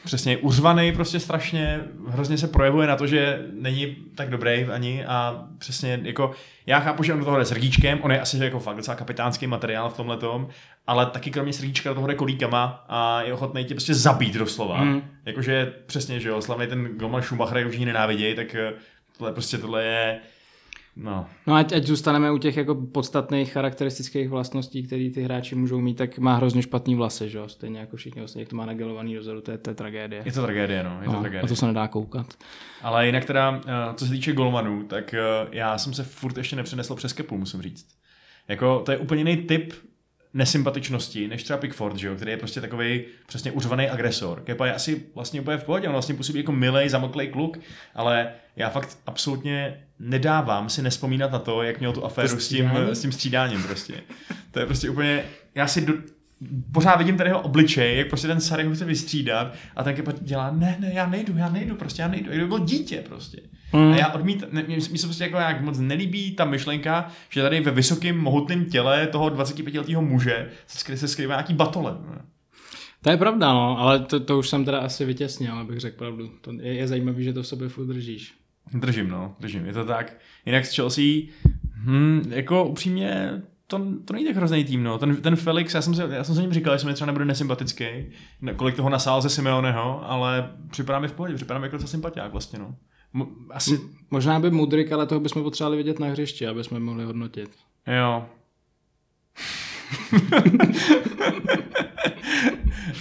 přesně uřvaný prostě strašně, hrozně se projevuje na to, že není tak dobrý ani a přesně jako, já chápu, že on do toho jde srdíčkem, on je asi jako fakt docela kapitánský materiál v tomhle tom, ale taky kromě srdíčka do toho jde kolíkama a je ochotný tě prostě zabít doslova. Mm. Jakože přesně, že jo, slavný ten Goman Schumacher, už ji nenávidějí, tak eh, tohle prostě tohle je, no, No ať, ať zůstaneme u těch jako podstatných charakteristických vlastností, které ty hráči můžou mít, tak má hrozně špatný vlasy, že jo? Stejně jako všichni ostatní, jak to má nagelovaný dozadu, to je, to je tragédie. je to tragédie, no, je to no, tragédie. a to se nedá koukat. Ale jinak teda, eh, co se týče golmanů, tak eh, já jsem se furt ještě nepřenesl přes kepu, musím říct. Jako, to je úplně jiný typ nesympatičnosti, než třeba Pickford, že jo, který je prostě takový přesně uřvaný agresor. Kepa je asi vlastně úplně v pohodě, on vlastně působí jako milej, zamoklej kluk, ale já fakt absolutně nedávám si nespomínat na to, jak měl tu aféru s tím, s tím střídáním prostě. To je prostě úplně, já si do, pořád vidím ten jeho obličej, jak prostě ten Sary ho chce vystřídat a ten Kepa dělá, ne, ne, já nejdu, já nejdu, prostě já nejdu, jak byl dítě prostě. Mm. A já odmít, ne, mě, mě se prostě jako nějak moc nelíbí ta myšlenka, že tady ve vysokém, mohutném těle toho 25-letého muže se, skry, se skrývá nějaký batole. ne? To je pravda, no, ale to, to už jsem teda asi vytěsnil, abych řekl pravdu. To je, je zajímavý, že to v sobě furt držíš. Držím, no, držím, je to tak. Jinak z Chelsea, hm, jako upřímně, to, to není tak hrozný tým, no. Ten, ten Felix, já jsem, se, já jsem se ním říkal, že mi třeba nebude nesympatický, ne- kolik toho nasál ze Simeoneho, ale připadá mi v pohodě, připadá mi jako docela sympatiák vlastně, no. Asi, Možná by Mudrik, ale toho bychom potřebovali vidět na hřišti, aby jsme mohli hodnotit. Jo. <laughs>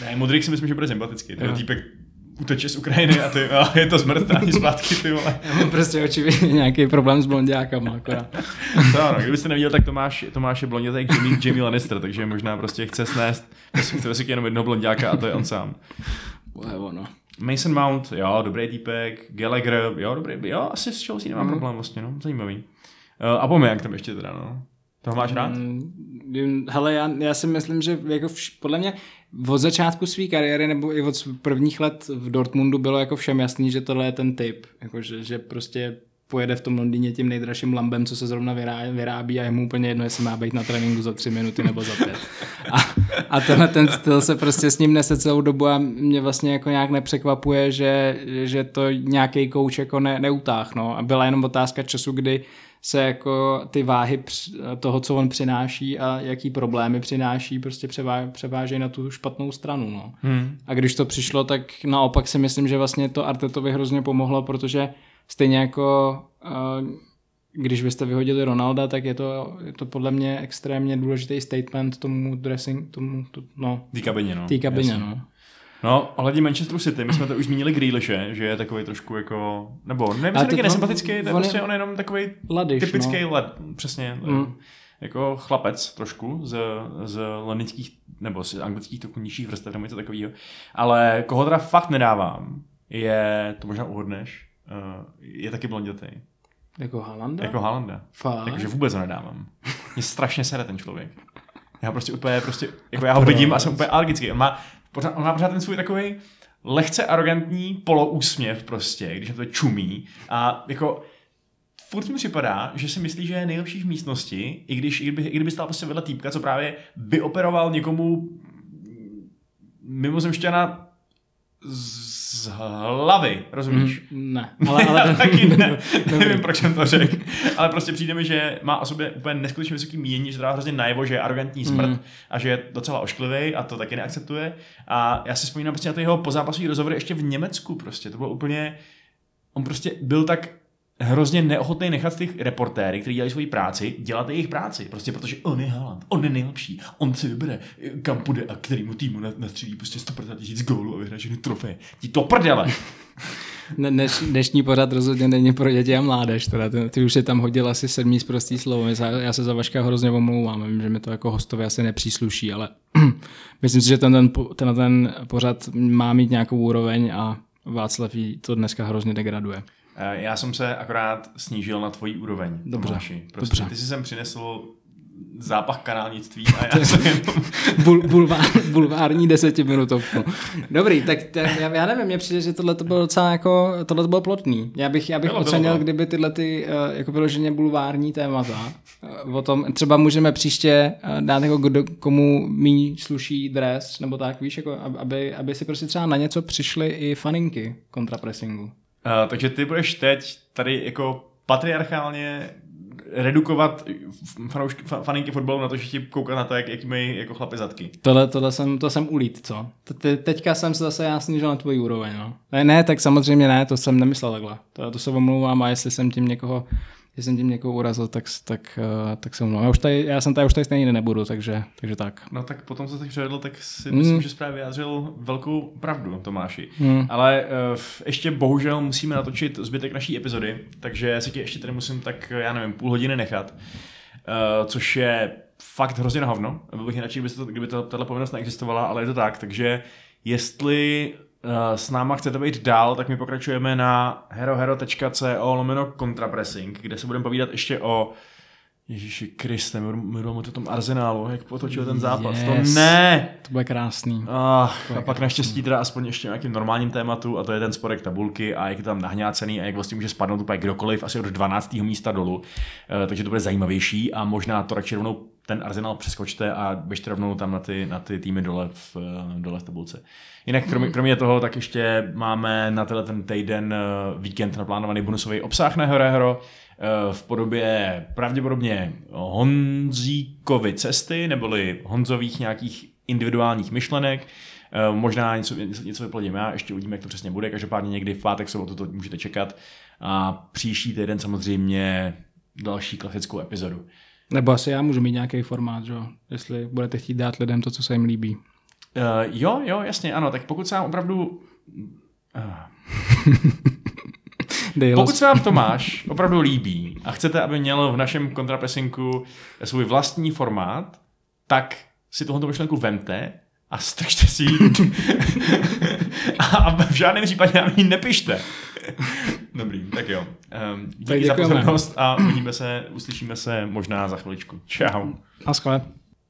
ne, Modrik si myslím, že bude sympatický. Ten týpek uteče z Ukrajiny a, ty, a je to smrt ani zpátky, ty vole. Já mám prostě očividně nějaký problém s blondiákama akorát. To ano, kdybyste neviděl, tak Tomáš, Tomáš je blondětý jak Jamie, Jamie Lannister, takže možná prostě chce snést, chce si jenom jednoho blondiáka a to je on sám. To je ono. Mason Mount, jo, dobrý týpek, Gallagher, jo, dobrý, jo, asi s Chelsea nemám Mhm. problém vlastně, no, zajímavý. Uh, a Bomeyang tam ještě teda, no. Toho máš rád? Mm, Hele, já, já si myslím, že jako vš, podle mě od začátku své kariéry nebo i od prvních let v Dortmundu bylo jako všem jasný, že tohle je ten typ. Jako, že, že prostě pojede v tom Londýně tím nejdražším lambem, co se zrovna vyrá- vyrábí a je mu úplně jedno, jestli má být na tréninku za tři minuty nebo za pět. A, a tenhle ten styl se prostě s ním nese celou dobu a mě vlastně jako nějak nepřekvapuje, že, že to nějaký kouč jako ne, neutáh. No. A byla jenom otázka času, kdy se jako ty váhy toho, co on přináší a jaký problémy přináší, prostě převá, převážejí na tu špatnou stranu. No. Hmm. A když to přišlo, tak naopak si myslím, že vlastně to Artetovi hrozně pomohlo, protože stejně jako uh, když byste vyhodili Ronalda, tak je to, je to podle mě extrémně důležitý statement tomu dressing, tomu, tu, no, Té kabině, no. té kabině, jasně. no. No, ohledně Manchesteru City, my jsme to už zmínili Grealishe, že je takový trošku jako, nebo nevím, jestli taky nesympatický, to je prostě on je jenom takový Ladiš, typický no. led, přesně, Mm. jako chlapec trošku z, z lenických, nebo z anglických trochu nižších vrstev nebo něco takového. Ale koho teda fakt nedávám, je, to možná uhodneš, uh, je taky blondětý. Jako Haalanda? Jako Haalanda. Fakt? Jakože vůbec ho nedávám. Mě strašně sere ten člověk. Já prostě úplně, prostě, jako já ho vidím a jsem úplně alergický. On má, pořád, on má pořád ten svůj takový lehce arrogantní poloúsměv prostě, když to čumí. A jako furt mi připadá, že si myslí, že je nejlepší v místnosti, i když, i kdyby, i kdyby stál prostě vedle týpka, co právě vyoperoval někomu mimozemšťana z hlavy, rozumíš? Mm, ne, <laughs> ale, ale Já taky ne, <laughs> nevím, proč jsem to řekl, ale prostě přijde mi, že má o sobě úplně neskutečně vysoký mínění, že dá hrozně najevo, že je arrogantní smrt Mm. a že je docela ošklivý a to taky neakceptuje. A já si vzpomínám prostě na ty jeho pozápasové rozhovory ještě v Německu prostě, to bylo úplně, on prostě byl tak hrozně neochotný nechat ty reportéry, kteří dělají svoji práci, dělat jejich práci. Prostě protože on je Haaland, on je nejlepší, on si vybere, kam půjde a kterýmu týmu na- nastřílí prostě 150 tisíc gólů a vyhraje všechny trofeje. Ti to prdele! <laughs> Ne, dneš, dnešní pořad rozhodně není pro děti a mládež. Teda. Ty, ty už si tam hodil asi sedmý zprostý slovo. Já, se za Vaška hrozně omlouvám. Vím, že mi to jako hostovi asi nepřísluší, ale <clears throat> myslím si, že ten, ten, ten, ten pořad má mít nějakou úroveň a Václav to dneska hrozně degraduje. Eh, Já jsem se akorát snížil na tvojí úroveň. Dobře, Tomáši. Prostě dobře. Ty jsi sem přinesl zápach kanálnictví a <laughs> já jsem. Bul, bulvár, bulvární desetiminutovku. Dobrý, tak t- já, já nevím, mně přijde, že tohle to bylo docela jako, tohle to bylo plotný. Já bych, já bych Bylo, bylo ocenil, to. kdyby tyhle ty uh, jako vyloženě bulvární témata, uh, o tom, třeba můžeme příště dát jako kdo, komu míň sluší dres, nebo tak, víš, jako, ab- aby, aby si prostě třeba na něco přišly i faninky kontrapressingu. Uh, takže ty budeš teď tady jako patriarchálně redukovat fanoušky, fa- faninky fotbalu na to, že ti koukat na to, jak, jak mají jako chlapy zadky. Tohle, tohle jsem, to jsem ulít, co? Te- Teďka jsem se zase já snížil na tvoji úroveň, no. Ne, ne, tak samozřejmě ne, to jsem nemyslel takhle. To, to se omlouvám a jestli jsem tím někoho, jestli jsem tím někoho urazil, tak, tak, uh, tak se omlouvám. Já, už tady, já jsem tady už tady stejně nebudu, takže, takže tak. No tak potom, co jsi předvedl, tak si Mm. myslím, že jsi právě vyjádřil velkou pravdu, Tomáši. Mm. Ale uh, ještě bohužel musíme natočit zbytek naší epizody, takže si tě ještě tady musím tak, já nevím, půl hodiny nechat. Uh, což je fakt hrozně na hovno. Byl bych radši, kdyby, to, kdyby to, tato povinnost neexistovala, ale je to tak. Takže jestli s náma chcete být dál, tak my pokračujeme na herohero.co lomeno kontrapressing, kde se budeme povídat ještě o Ježíši Kriste, budeme o tom Arsenálu, jak potočil ten zápas. Yes. To ne! To bude krásný. Ah, je a pak naštěstí teda aspoň ještě nějakým normálním tématu a to je ten sporek tabulky a jak je tam nahňácený a jak vlastně může spadnout úplně kdokoliv asi od 12. místa dolů. Uh, takže to bude zajímavější a možná to radši rovnou ten Arsenal přeskočte a běžte rovnou tam na ty, na ty týmy dole v, eh, dole v tabulce. Jinak kromě, kromě toho, tak ještě máme na tenhle ten týden eh, víkend naplánovaný bonusový obsah na Hero Hero v podobě pravděpodobně Honzíkovy cesty, neboli Honzových nějakých individuálních myšlenek, Eh, možná něco, něco, vyplodím já, ještě uvidíme, jak to přesně bude, každopádně někdy v pátek, sobotu to můžete čekat a příští týden samozřejmě další klasickou epizodu. Nebo asi já můžu mít nějaký formát, že? Jestli budete chtít dát lidem to, co se jim líbí. Uh, jo, jo, jasně, ano, tak pokud se vám opravdu... Uh, <laughs> <laughs> pokud se vám Tomáš opravdu líbí a chcete, aby měl v našem kontrapresinku svůj vlastní formát, tak si tohoto myšlenku vemte a strčte si ji <laughs> a v žádném případě nám ji nepište. Dobrý, tak jo. Um, díky za děkujeme. pozornost a uvidíme se, uslyšíme se možná za chviličku. Čau. Naschle.